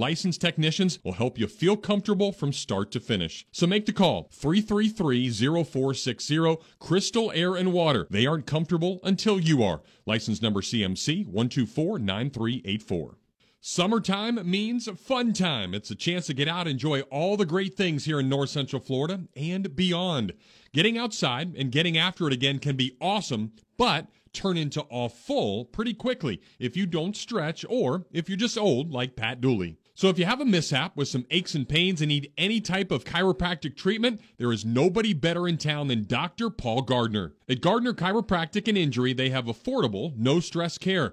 licensed technicians will help you feel comfortable from start to finish. So make the call 333 0460 Crystal Air and Water. They aren't comfortable until you are. License number CMC 1249384. Summertime means fun time. It's a chance to get out and enjoy all the great things here in North Central Florida and beyond. Getting outside and getting after it again can be awesome, but turn into awful pretty quickly if you don't stretch or if you're just old like Pat Dooley. So if you have a mishap with some aches and pains and need any type of chiropractic treatment, there is nobody better in town than Dr. Paul Gardner. At Gardner Chiropractic and Injury, they have affordable, no stress care.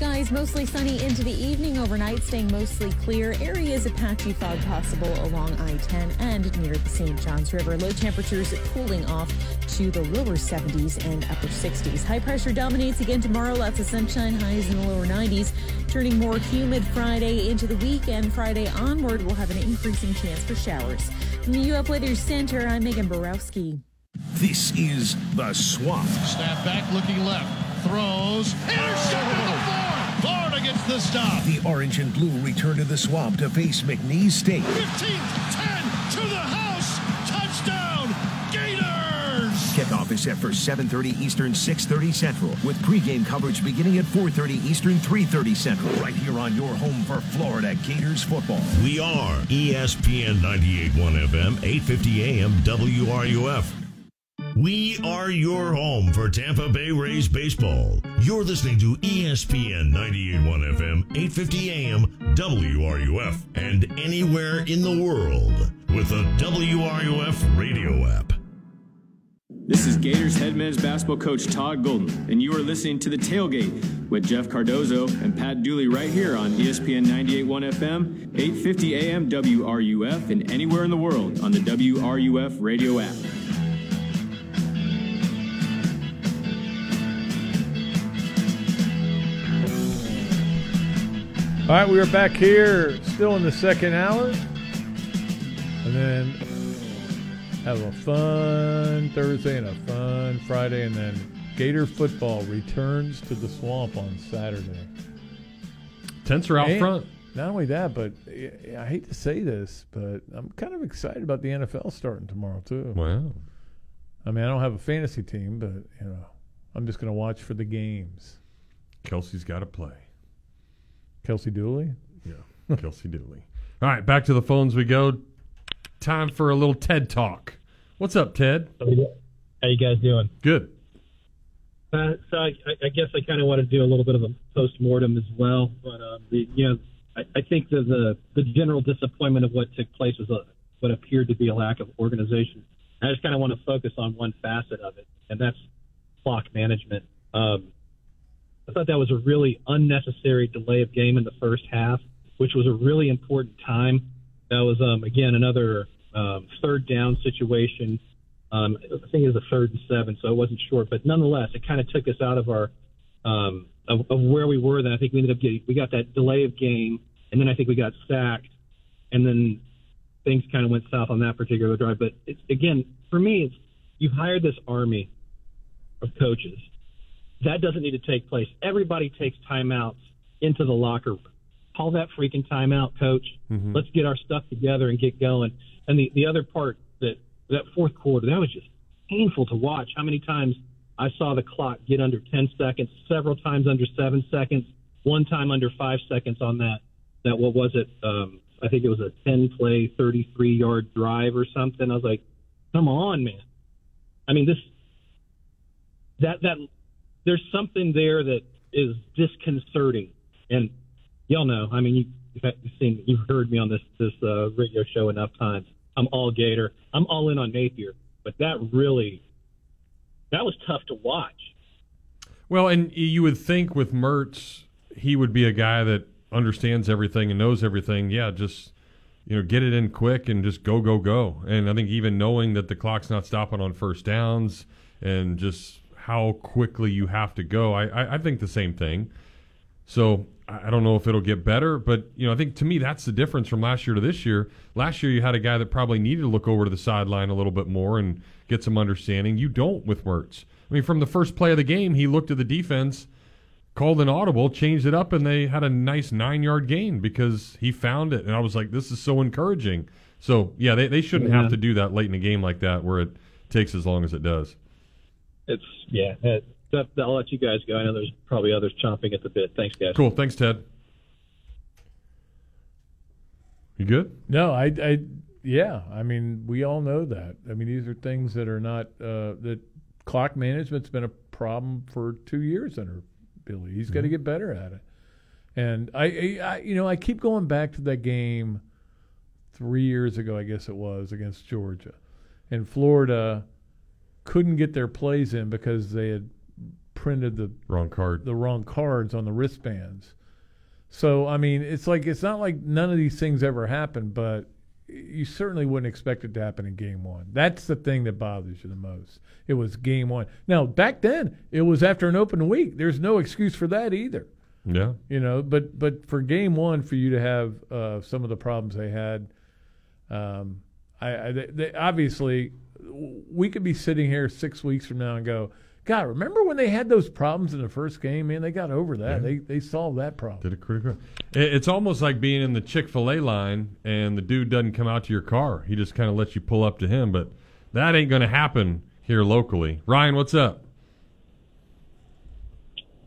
Skies mostly sunny into the evening overnight, staying mostly clear. Areas of patchy fog possible along I 10 and near the St. Johns River. Low temperatures cooling off to the lower 70s and upper 60s. High pressure dominates again tomorrow. Lots of sunshine, highs in the lower 90s. Turning more humid Friday into the weekend. Friday onward, we'll have an increasing chance for showers. From the UF Weather Center, I'm Megan Borowski. This is The Swamp. Snap back, looking left. Throws. Intercepted the oh. four. Florida gets the stop. The orange and blue return to the swamp to face McNeese State. 15, 10 to the house. Touchdown, Gators. Kickoff is set for 7:30 Eastern, 6:30 Central, with pregame coverage beginning at 4:30 Eastern, 3:30 Central, right here on your home for Florida Gators football. We are ESPN 98.1 FM, 850 AM WRUF. We are your home for Tampa Bay Rays baseball. You're listening to ESPN 98.1 FM, 850 AM WRUF, and anywhere in the world with the WRUF radio app. This is Gators head men's basketball coach Todd Golden, and you are listening to The Tailgate with Jeff Cardozo and Pat Dooley right here on ESPN 98.1 FM, 850 AM WRUF, and anywhere in the world on the WRUF radio app. All right, we are back here, still in the second hour, and then have a fun Thursday and a fun Friday, and then Gator football returns to the swamp on Saturday. Tents are out And front. Not only that, but I I hate to say this, but I'm kind of excited about the NFL starting tomorrow too. Wow. I mean, I don't have a fantasy team, but you know, I'm just going to watch for the games. Kelce's got to play. Kelsey Dooley. Yeah, Kelsey Dooley. All right, back to the phones we go. Time for a little TED talk. What's up, Ted? How you guys doing? Good. Uh, so I, I guess I kind of want to do a little bit of a post mortem as well, but um, the, you know, I, I think the, the the general disappointment of what took place was a, what appeared to be a lack of organization. I just kind of want to focus on one facet of it, and that's clock management. Um, I thought that was a really unnecessary delay of game in the first half, which was a really important time. That was um, again another um, third down situation. Um, I think it was a third and seven, so it wasn't short, but nonetheless, it kind of took us out of our um, of, of where we were. Then I think we ended up getting we got that delay of game, and then I think we got sacked, and then things kind of went south on that particular drive. But it's, again, for me, it's you've hired this army of coaches That doesn't need to take place. Everybody takes timeouts into the locker room. Call that freaking timeout, coach. Mhm. Let's get our stuff together and get going. And the, the other part that that fourth quarter, that was just painful to watch. How many times I saw the clock get under 10 seconds, several times under seven seconds, one time under five seconds on that. That what was it? Um, I think it was a 10 play, 33 yard drive or something. I was like, come on, man. I mean, this that that there's something there that is disconcerting, and y'all know. I mean, you, you've seen, you've heard me on this this uh, radio show enough times. I'm all Gator. I'm all in on Napier, but that really that was tough to watch. Well, and you would think with Mertz, he would be a guy that understands everything and knows everything. Yeah, just you know, get it in quick and just go, go, go. And I think even knowing that the clock's not stopping on first downs and just how quickly you have to go, I, I, I think the same thing. So I don't know if it'll get better, but you know, I think to me that's the difference from last year to this year. Last year you had a guy that probably needed to look over to the sideline a little bit more and get some understanding. You don't with Mertz. I mean, from the first play of the game, he looked at the defense, called an audible, changed it up, and they had a nice nine yard gain because he found it. And I was like, this is so encouraging. So yeah, they, they shouldn't Yeah. have to do that late in a game like that where it takes as long as it does. It's yeah. That, that, I'll let you guys go. I know there's probably others chomping at the bit. Thanks, guys. Cool. Thanks, Ted. You good? No, I, I, yeah. I mean, we all know that. I mean, these are things that are not uh, that clock management's been a problem for two years under Billy. He's got to get better at it. And I, I, I, you know, I keep going back to that game three years ago, I guess it was against Georgia, and Florida couldn't get their plays in because they had printed the wrong card, the wrong cards on the wristbands. So I mean, it's like it's not like none of these things ever happen, but you certainly wouldn't expect it to happen in game one. That's the thing that bothers you the most. It was game one. Now back then, it was after an open week. There's no excuse for that either. Yeah. You know, but but for game one, for you to have uh, some of the problems they had, um, I, I they, they, obviously we could be sitting here six weeks from now and go, God, remember when they had those problems in the first game? Man, they got over that. Yeah. They they solved that problem. Did it pretty good. It- It's almost like being in the Chick Fil A line and the dude doesn't come out to your car. He just kind of lets you pull up to him, but that ain't going to happen here locally. Ryan, what's up?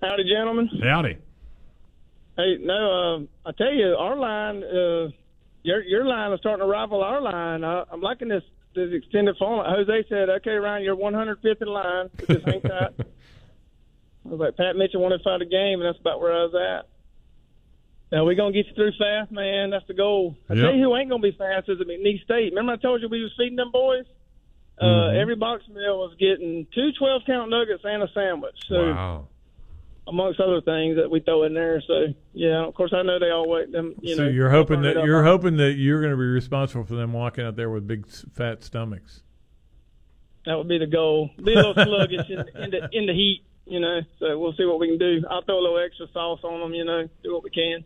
Howdy, gentlemen. Howdy. Hey, no, uh, I tell you, our line, uh, your your line is starting to rival our line. I, I'm liking this this extended phone. Jose said, "Okay, Ryan, you're 105th in line. Just hang tight." I was like, Pat Mitchell wanted to fight a game, and that's about where I was at. Now we're gonna get you through fast, man. That's the goal. I Yep. tell you who ain't gonna be fast is McNeese State. Remember I told you we was feeding them boys. Uh, Mhm. Every box meal was getting two 12 count nuggets and a sandwich. So wow. Amongst other things that we throw in there. So yeah, of course I know they all wait them. You so know, you're hoping that you're hoping that you're going to be responsible for them walking out there with big fat stomachs. that would be the goal. Be a little sluggish in, in the in the heat, you know. So we'll see what we can do. I'll throw a little extra sauce on them, you know, do what we can.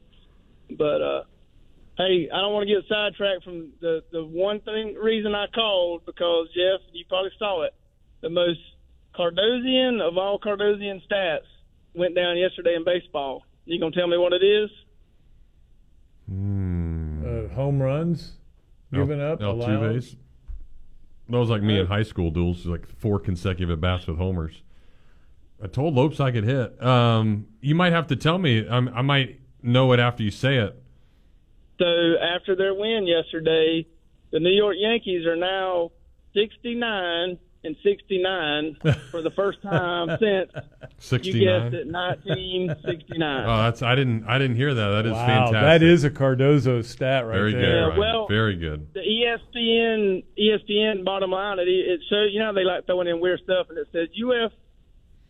But uh hey, I don't want to get sidetracked from the the one thing reason I called because Jeff, you probably saw it. The most Cardozian of all Cardozian stats went down yesterday in baseball. You gonna tell me what it is? Uh, home runs given up, allowed. Altuve's. That was like me in high school duels, like four consecutive at bats with homers. I told Lopez I could hit. Um, you might have to tell me. I'm, I might know it after you say it. So after their win yesterday, the New York Yankees are now 69 and 69 for the first time since you guessed it 1969. Oh, that's I didn't I didn't hear that. That is wow, fantastic. that is a Cardozo stat right very there. good. Yeah, Ryan. well- very good. the ESPN ESPN bottom line it it shows you know they like throwing in weird stuff and it says UF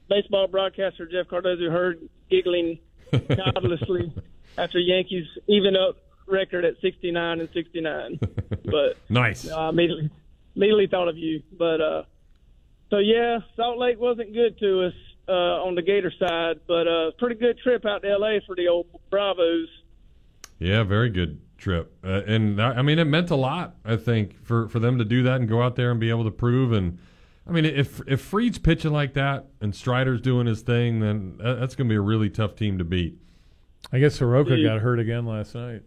baseball broadcaster Jeff Cardozo heard giggling childishly after Yankees even up record at 69 and 69. But Nice. I immediately immediately thought of you. But uh, so yeah, Salt Lake wasn't good to us uh, on the Gator side, but uh, pretty good trip out to L.A. for the old Bravos. Yeah, very good trip, uh, and that, I mean it meant a lot. I think for for them to do that and go out there and be able to prove and I mean, if if Fried's pitching like that and Strider's doing his thing, then that's going to be a really tough team to beat. I guess Soroka Dude. got hurt again last night.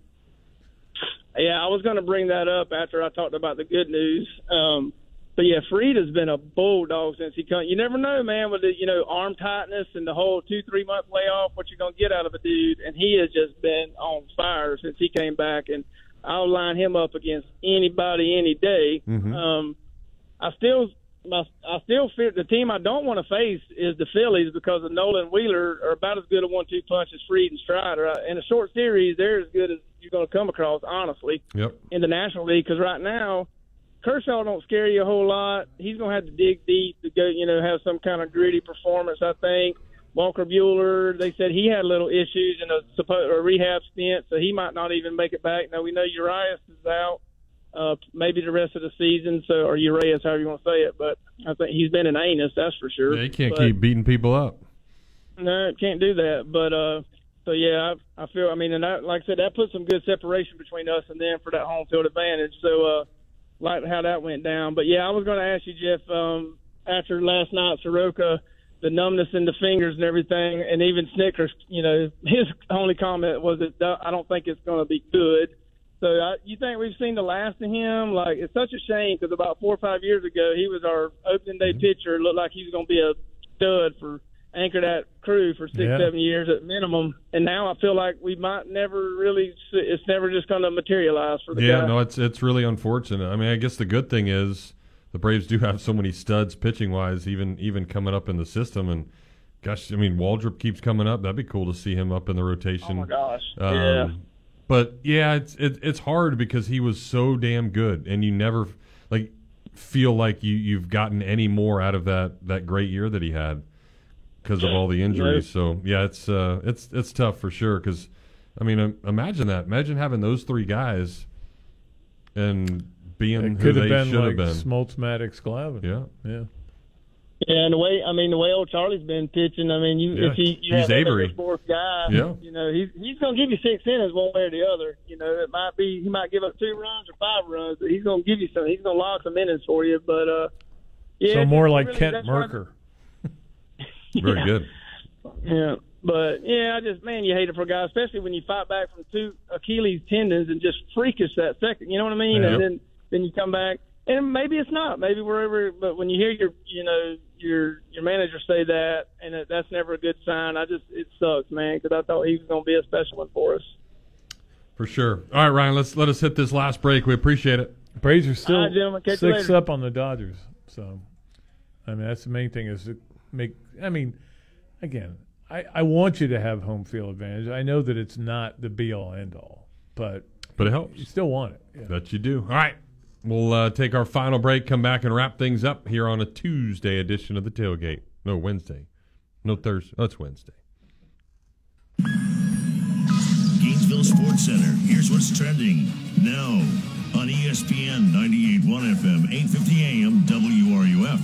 Yeah, I was going to bring that up after I talked about the good news. Um, but yeah, Fried has been a bulldog since he come. You never know, man, with the you know arm tightness and the whole two three month layoff, what you're going to get out of a dude. And he has just been on fire since he came back. And I'll line him up against anybody any day. Mhm. Um, I still. My, I still fear the team I don't want to face is the Phillies because of Nolan Wheeler are about as good a one-two punch as Fried and Strider. Uh, In a short series, they're as good as you're going to come across, honestly Yep. in the National League because right now Kershaw don't scare you a whole lot. He's going to have to dig deep to go, you know, have some kind of gritty performance. I think Walker Buehler. They said he had little issues in a a rehab stint, so he might not even make it back. Now we know Urias is out, uh, maybe the rest of the season. So or Urias, however you want to say it, but I think he's been an anus, that's for sure. Yeah, you can't But- keep beating people up. no, can't do that. But uh, so yeah, I, I feel. I mean, and that, like I said, that puts some good separation between us and them for that home field advantage. So, uh, like how that went down. But yeah, I was going to ask you, Jeff, um, after last night, Soroka, the numbness in the fingers and everything, and even Snitker's. You know, his only comment was that I don't think it's going to be good. So I, you think we've seen the last of him? Like it's such a shame because about four or five years ago, he was our opening day pitcher. Looked like he was going to be a stud for anchor that crew for six, Yeah. seven years at minimum. And now I feel like we might never really. It's never just going to materialize for the Yeah, guy. no, it's it's really unfortunate. I mean, I guess the good thing is the Braves do have so many studs pitching wise, even even coming up in the system. And gosh, I mean, Waldrep keeps coming up. That'd be cool to see him up in the rotation. Oh my gosh, Um, yeah. But yeah, it's it, it's hard because he was so damn good, and you never like feel like you you've gotten any more out of that that great year that he had because of all the injuries. So yeah, it's uh it's it's tough for sure. Because I mean, um, imagine that. Imagine having those three guys and being It who could have they been should like have been. Smoltz, Maddux, Glavine. Yeah. yeah. Yeah, and the way I mean the way old Charlie's been pitching. I mean, you Yeah, if he you he's have Avery. your fourth guy, Yeah. you know he's he's gonna give you six innings one way or the other. You know, it might be he might give up two runs or five runs, but he's gonna give you some. He's gonna log some innings for you. But uh, yeah, so more like really- Kent that's one Mercker. Very Yeah. good. Yeah, but yeah, I just man, you hate it for a guy, especially when you fight back from two Achilles tendons and just freakish that second. You know what I mean? Yeah. And then then you come back, and maybe it's not. Maybe wherever, but when you hear your you know your your manager say that, and it, that's never a good sign. I just it sucks, man, because I thought he was going to be a special one for us. For sure. All right, Ryan, let's let us hit this last break. We appreciate it. Braves are still All right, gentlemen, catch you six up on the Dodgers. So, I mean, that's the main thing is to make. I mean, again, I, I want you to have home field advantage. I know that it's not the be all end all, but But it helps. you still want it. Yeah. That you do. All right. We'll uh, take our final break, come back and wrap things up here on a Tuesday edition of the Tailgate. No, Wednesday. No, Thursday. Oh, it's Wednesday. Gainesville Sports Center. Here's what's trending now on ESPN 98.1 FM, 8:50 AM, WRUF.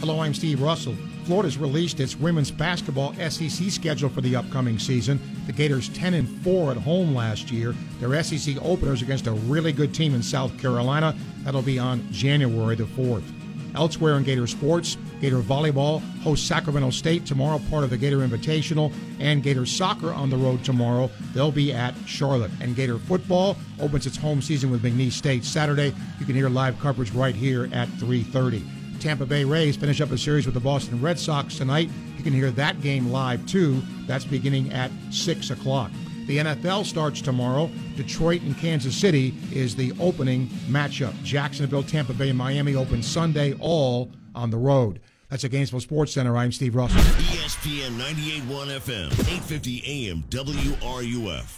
Hello, I'm Steve Russell. Florida's released its women's basketball SEC schedule for the upcoming season. The Gators 10 and 4 at home last year. Their SEC openers against a really good team in South Carolina. That'll be on January the 4th. Elsewhere in Gator sports, Gator volleyball hosts Sacramento State tomorrow, part of the Gator Invitational, and Gator soccer on the road tomorrow. They'll be at Charlotte. And Gator football opens its home season with McNeese State Saturday. You can hear live coverage right here at 3:30. Tampa Bay Rays finish up a series with the Boston Red Sox tonight. You can hear that game live too. That's beginning at 6 o'clock. The NFL starts tomorrow. Detroit and Kansas City is the opening matchup. Jacksonville, Tampa Bay, and Miami open Sunday, all on the road. That's a Gainesville Sports Center. I'm Steve Russell. ESPN 98.1 FM, 8:50 AM, WRUF.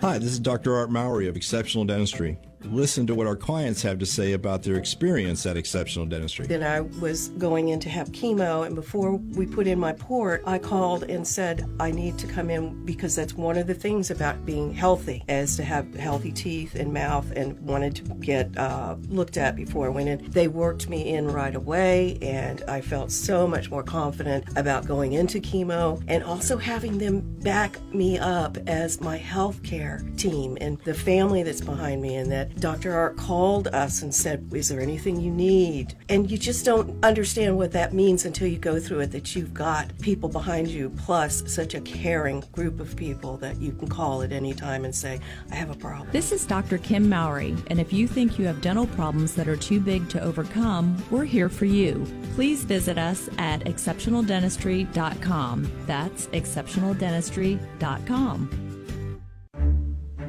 Hi, this is Dr. Art Mowry of Exceptional Dentistry. Listen to what our clients have to say about their experience at Exceptional Dentistry. Then I was going in to have chemo, and before we put in my port, I called and said I need to come in because that's one of the things about being healthy, is to have healthy teeth and mouth, and wanted to get uh, looked at before I went in. They worked me in right away, and I felt so much more confident about going into chemo and also having them back me up as my healthcare team and the family that's behind me, and that Dr. Art called us and said, Is there anything you need? And you just don't understand what that means until you go through it that you've got people behind you, plus such a caring group of people that you can call at any time and say, I have a problem. This is Dr. Kim Mowry, and if you think you have dental problems that are too big to overcome, we're here for you. Please visit us at exceptionaldentistry.com. That's exceptionaldentistry.com.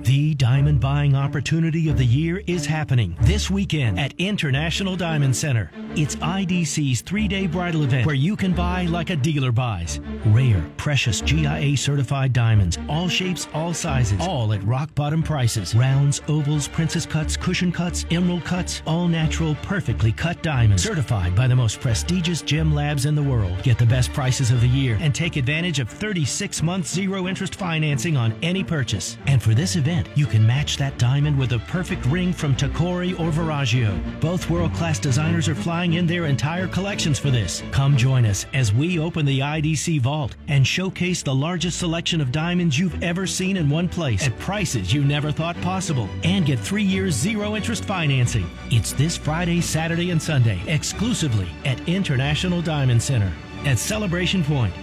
The diamond buying opportunity of the year is happening this weekend at International Diamond Center. It's IDC's three day bridal event where you can buy like a dealer buys. Rare, precious GIA certified diamonds, all shapes, all sizes, all at rock bottom prices. Rounds, ovals, princess cuts, cushion cuts, emerald cuts, all natural, perfectly cut diamonds. Certified by the most prestigious gem labs in the world. Get the best prices of the year and take advantage of 36 month zero interest financing on any purchase. And for this event, you can match that diamond with a perfect ring from Tacori or Verragio. Both world class designers are flying in their entire collections for this. Come join us as we open the IDC vault and showcase the largest selection of diamonds you've ever seen in one place at prices you never thought possible and get three years zero interest financing. It's this Friday, Saturday, and Sunday exclusively at International Diamond Center at Celebration Point.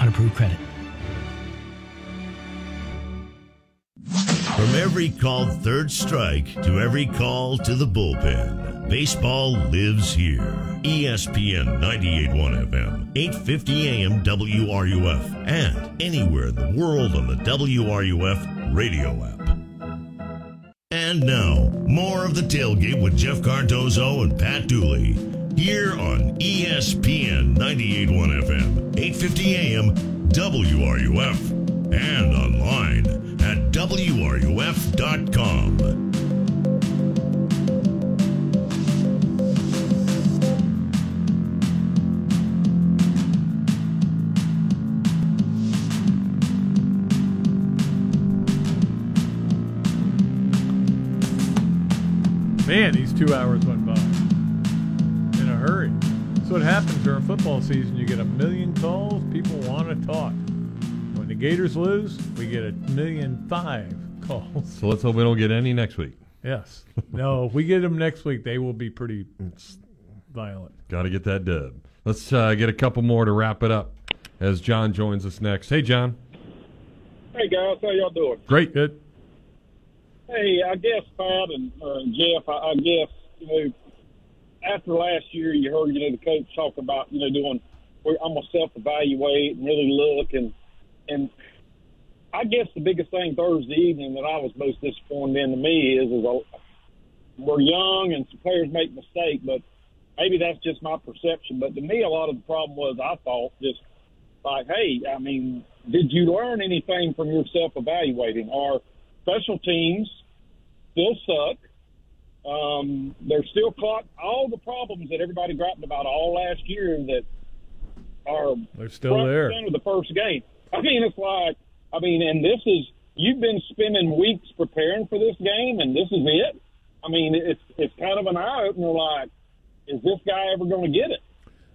Unapproved credit. From every called third strike to every call to the bullpen, baseball lives here. ESPN 98.1 FM, 8:50 AM WRUF, and anywhere in the world on the WRUF radio app. And now, more of the tailgate with Jeff Cardozo and Pat Dooley here on ESPN 98.1 FM, 8:50 AM WRUF, and online WRUF.com. Man, these two hours went by in a hurry. That's what happens during football season. You get a million calls. People want to talk. When the Gators lose, we get a million five calls. So let's hope we don't get any next week. Yes. No, if we get them next week, they will be pretty violent. Got to get that dub. Let's uh, get a couple more to wrap it up as John joins us next. Hey, John. Hey guys, how y'all doing? Great. Good. Hey, I guess Pat and uh, Jeff, I, I guess you know after last year, you heard you know the coach talk about you know doing. we're- I'm gonna self-evaluate and really look and and I guess the biggest thing Thursday evening that I was most disappointed in to me is is uh, we're young and some players make mistakes, but maybe that's just my perception. But to me, a lot of the problem was I thought just like, hey, I mean, did you learn anything from your self-evaluating? Our special teams still suck. Um, they're still caught all the problems that everybody griped about all last year that are They're still there. the first game. I mean, it's like, I mean, and this is you've been spending weeks preparing for this game, and this is it. I mean, it's it's kind of an eye opener. Like, is this guy ever going to get it?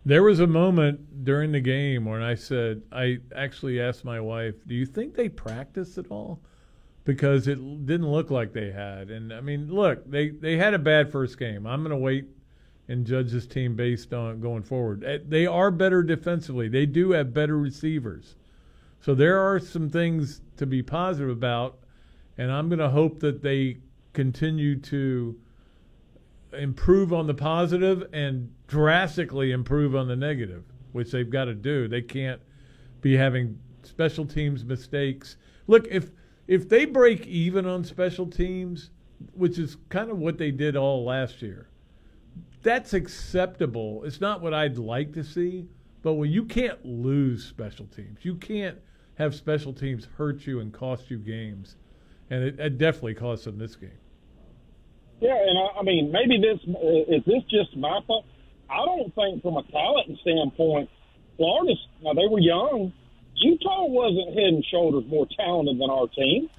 There was a moment during the game when I said, I actually asked my wife, "Do you think they practiced at all?" Because it didn't look like they had. And I mean, look, they they had a bad first game. I'm going to wait and judge this team based on going forward. Eh, They are better defensively. They do have better receivers. So there are some things to be positive about, and I'm going to hope that they continue to improve on the positive and drastically improve on the negative, which they've got to do. They can't be having special teams mistakes. Look, if if they break even on special teams, which is kind of what they did all last year, that's acceptable. It's not what I'd like to see, but when you can't lose special teams, you can't have special teams hurt you and cost you games, and it, it definitely cost them this game. Yeah, and I, I mean, maybe this is this just my fault. I don't think, from a talent standpoint, Florida. Now they were young. Utah wasn't head and shoulders more talented than our team.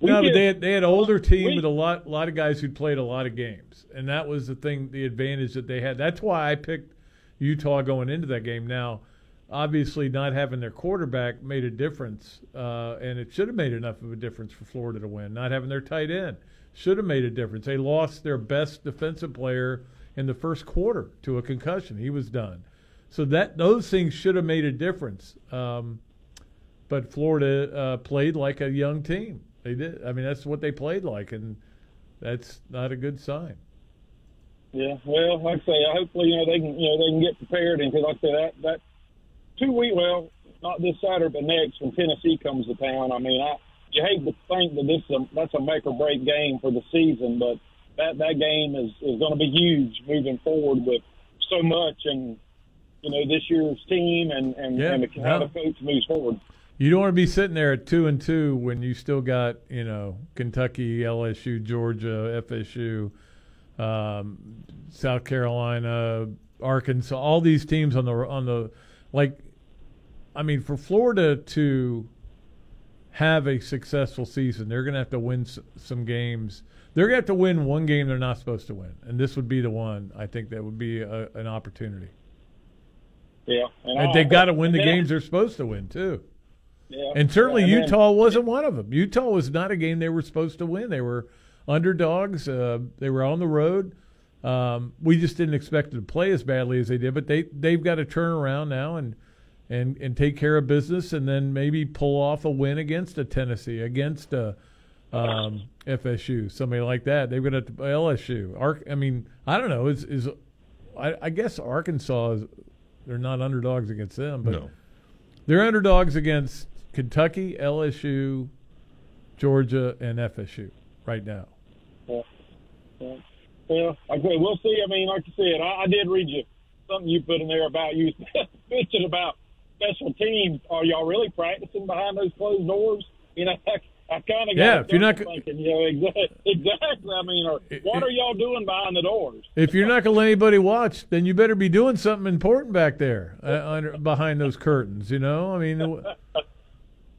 We no, but they had, they had older team we- with a lot lot of guys who'd played a lot of games, and that was the thing, the advantage that they had. That's why I picked Utah going into that game. Now, obviously, not having their quarterback made a difference, uh, and it should have made enough of a difference for Florida to win. Not having their tight end should have made a difference. They lost their best defensive player in the first quarter to a concussion. He was done. So that those things should have made a difference. Um, but Florida uh, played like a young team. They did. I mean, that's what they played like, and that's not a good sign. Yeah, well, like I say, hopefully you know they can you know they can get prepared and because like I say that that two week well not this Saturday but next when Tennessee comes to town. I mean, I you hate to think that this is a, that's a make or break game for the season, but that that game is is going to be huge moving forward with so much and you know this year's team and and, Yeah, and the, how no. the coach moves forward. You don't want to be sitting there at two and two when you still got you know Kentucky, LSU, Georgia, FSU, um, South Carolina, Arkansas, all these teams on the on the like. I mean, for Florida to have a successful season, they're going to have to win s- some games. They're going to have to win one game they're not supposed to win, and this would be the one. I think that would be a, an opportunity. Yeah, And I- they've got to win the and then- games they're supposed to win too. Yeah, And certainly and then- Utah wasn't one of them. Utah was not a game they were supposed to win. They were underdogs. Uh, they were on the road. Um, we just didn't expect them to play as badly as they did, but they they've got to turn around now and and and take care of business, and then maybe pull off a win against a Tennessee, against a um, FSU, somebody like that. They've got to LSU. Ark. I mean, I don't know. Is is I, I guess Arkansas is they're not underdogs against them, but No. they're underdogs against Kentucky, LSU, Georgia, and FSU right now. Yeah. Yeah. Well, like I say, we'll see. I mean, like you said, I, I did read you something you put in there about you mentioned about special teams. Are y'all really practicing behind those closed doors? You know, I, I kind of Yeah, if you're not- thinking, you know, exactly, exactly. I mean, or, what are y'all doing behind the doors? If you're not going to let anybody watch, then you better be doing something important back there, uh, under, behind those curtains. You know, I mean,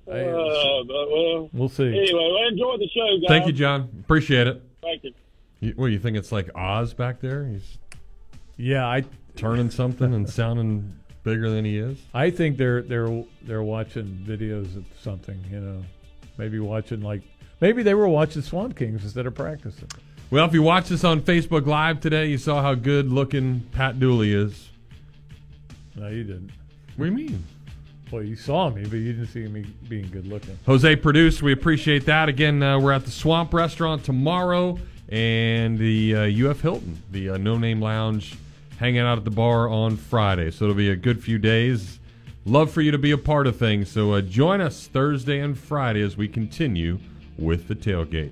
Uh, but, well, we'll see. Anyway, well, enjoy the show, guys. Thank you, John. Appreciate it. Thank you. You, what you think? It's like Oz back there. He's yeah, I turning something and sounding bigger than he is. I think they're they're they're watching videos of something. You know, maybe watching like maybe they were watching Swamp Kings instead of practicing. Well, if you watched this on Facebook Live today, you saw how good looking Pat Dooley is. No, you didn't. What do you mean? Well, you saw me, but you didn't see me being good looking. Jose produced. We appreciate that. Again, uh, we're at the Swamp Restaurant tomorrow and the uh, UF Hilton, the uh, No Name Lounge, hanging out at the bar on Friday. So it'll be a good few days. Love for you to be a part of things. So uh, join us Thursday and Friday as we continue with the tailgate.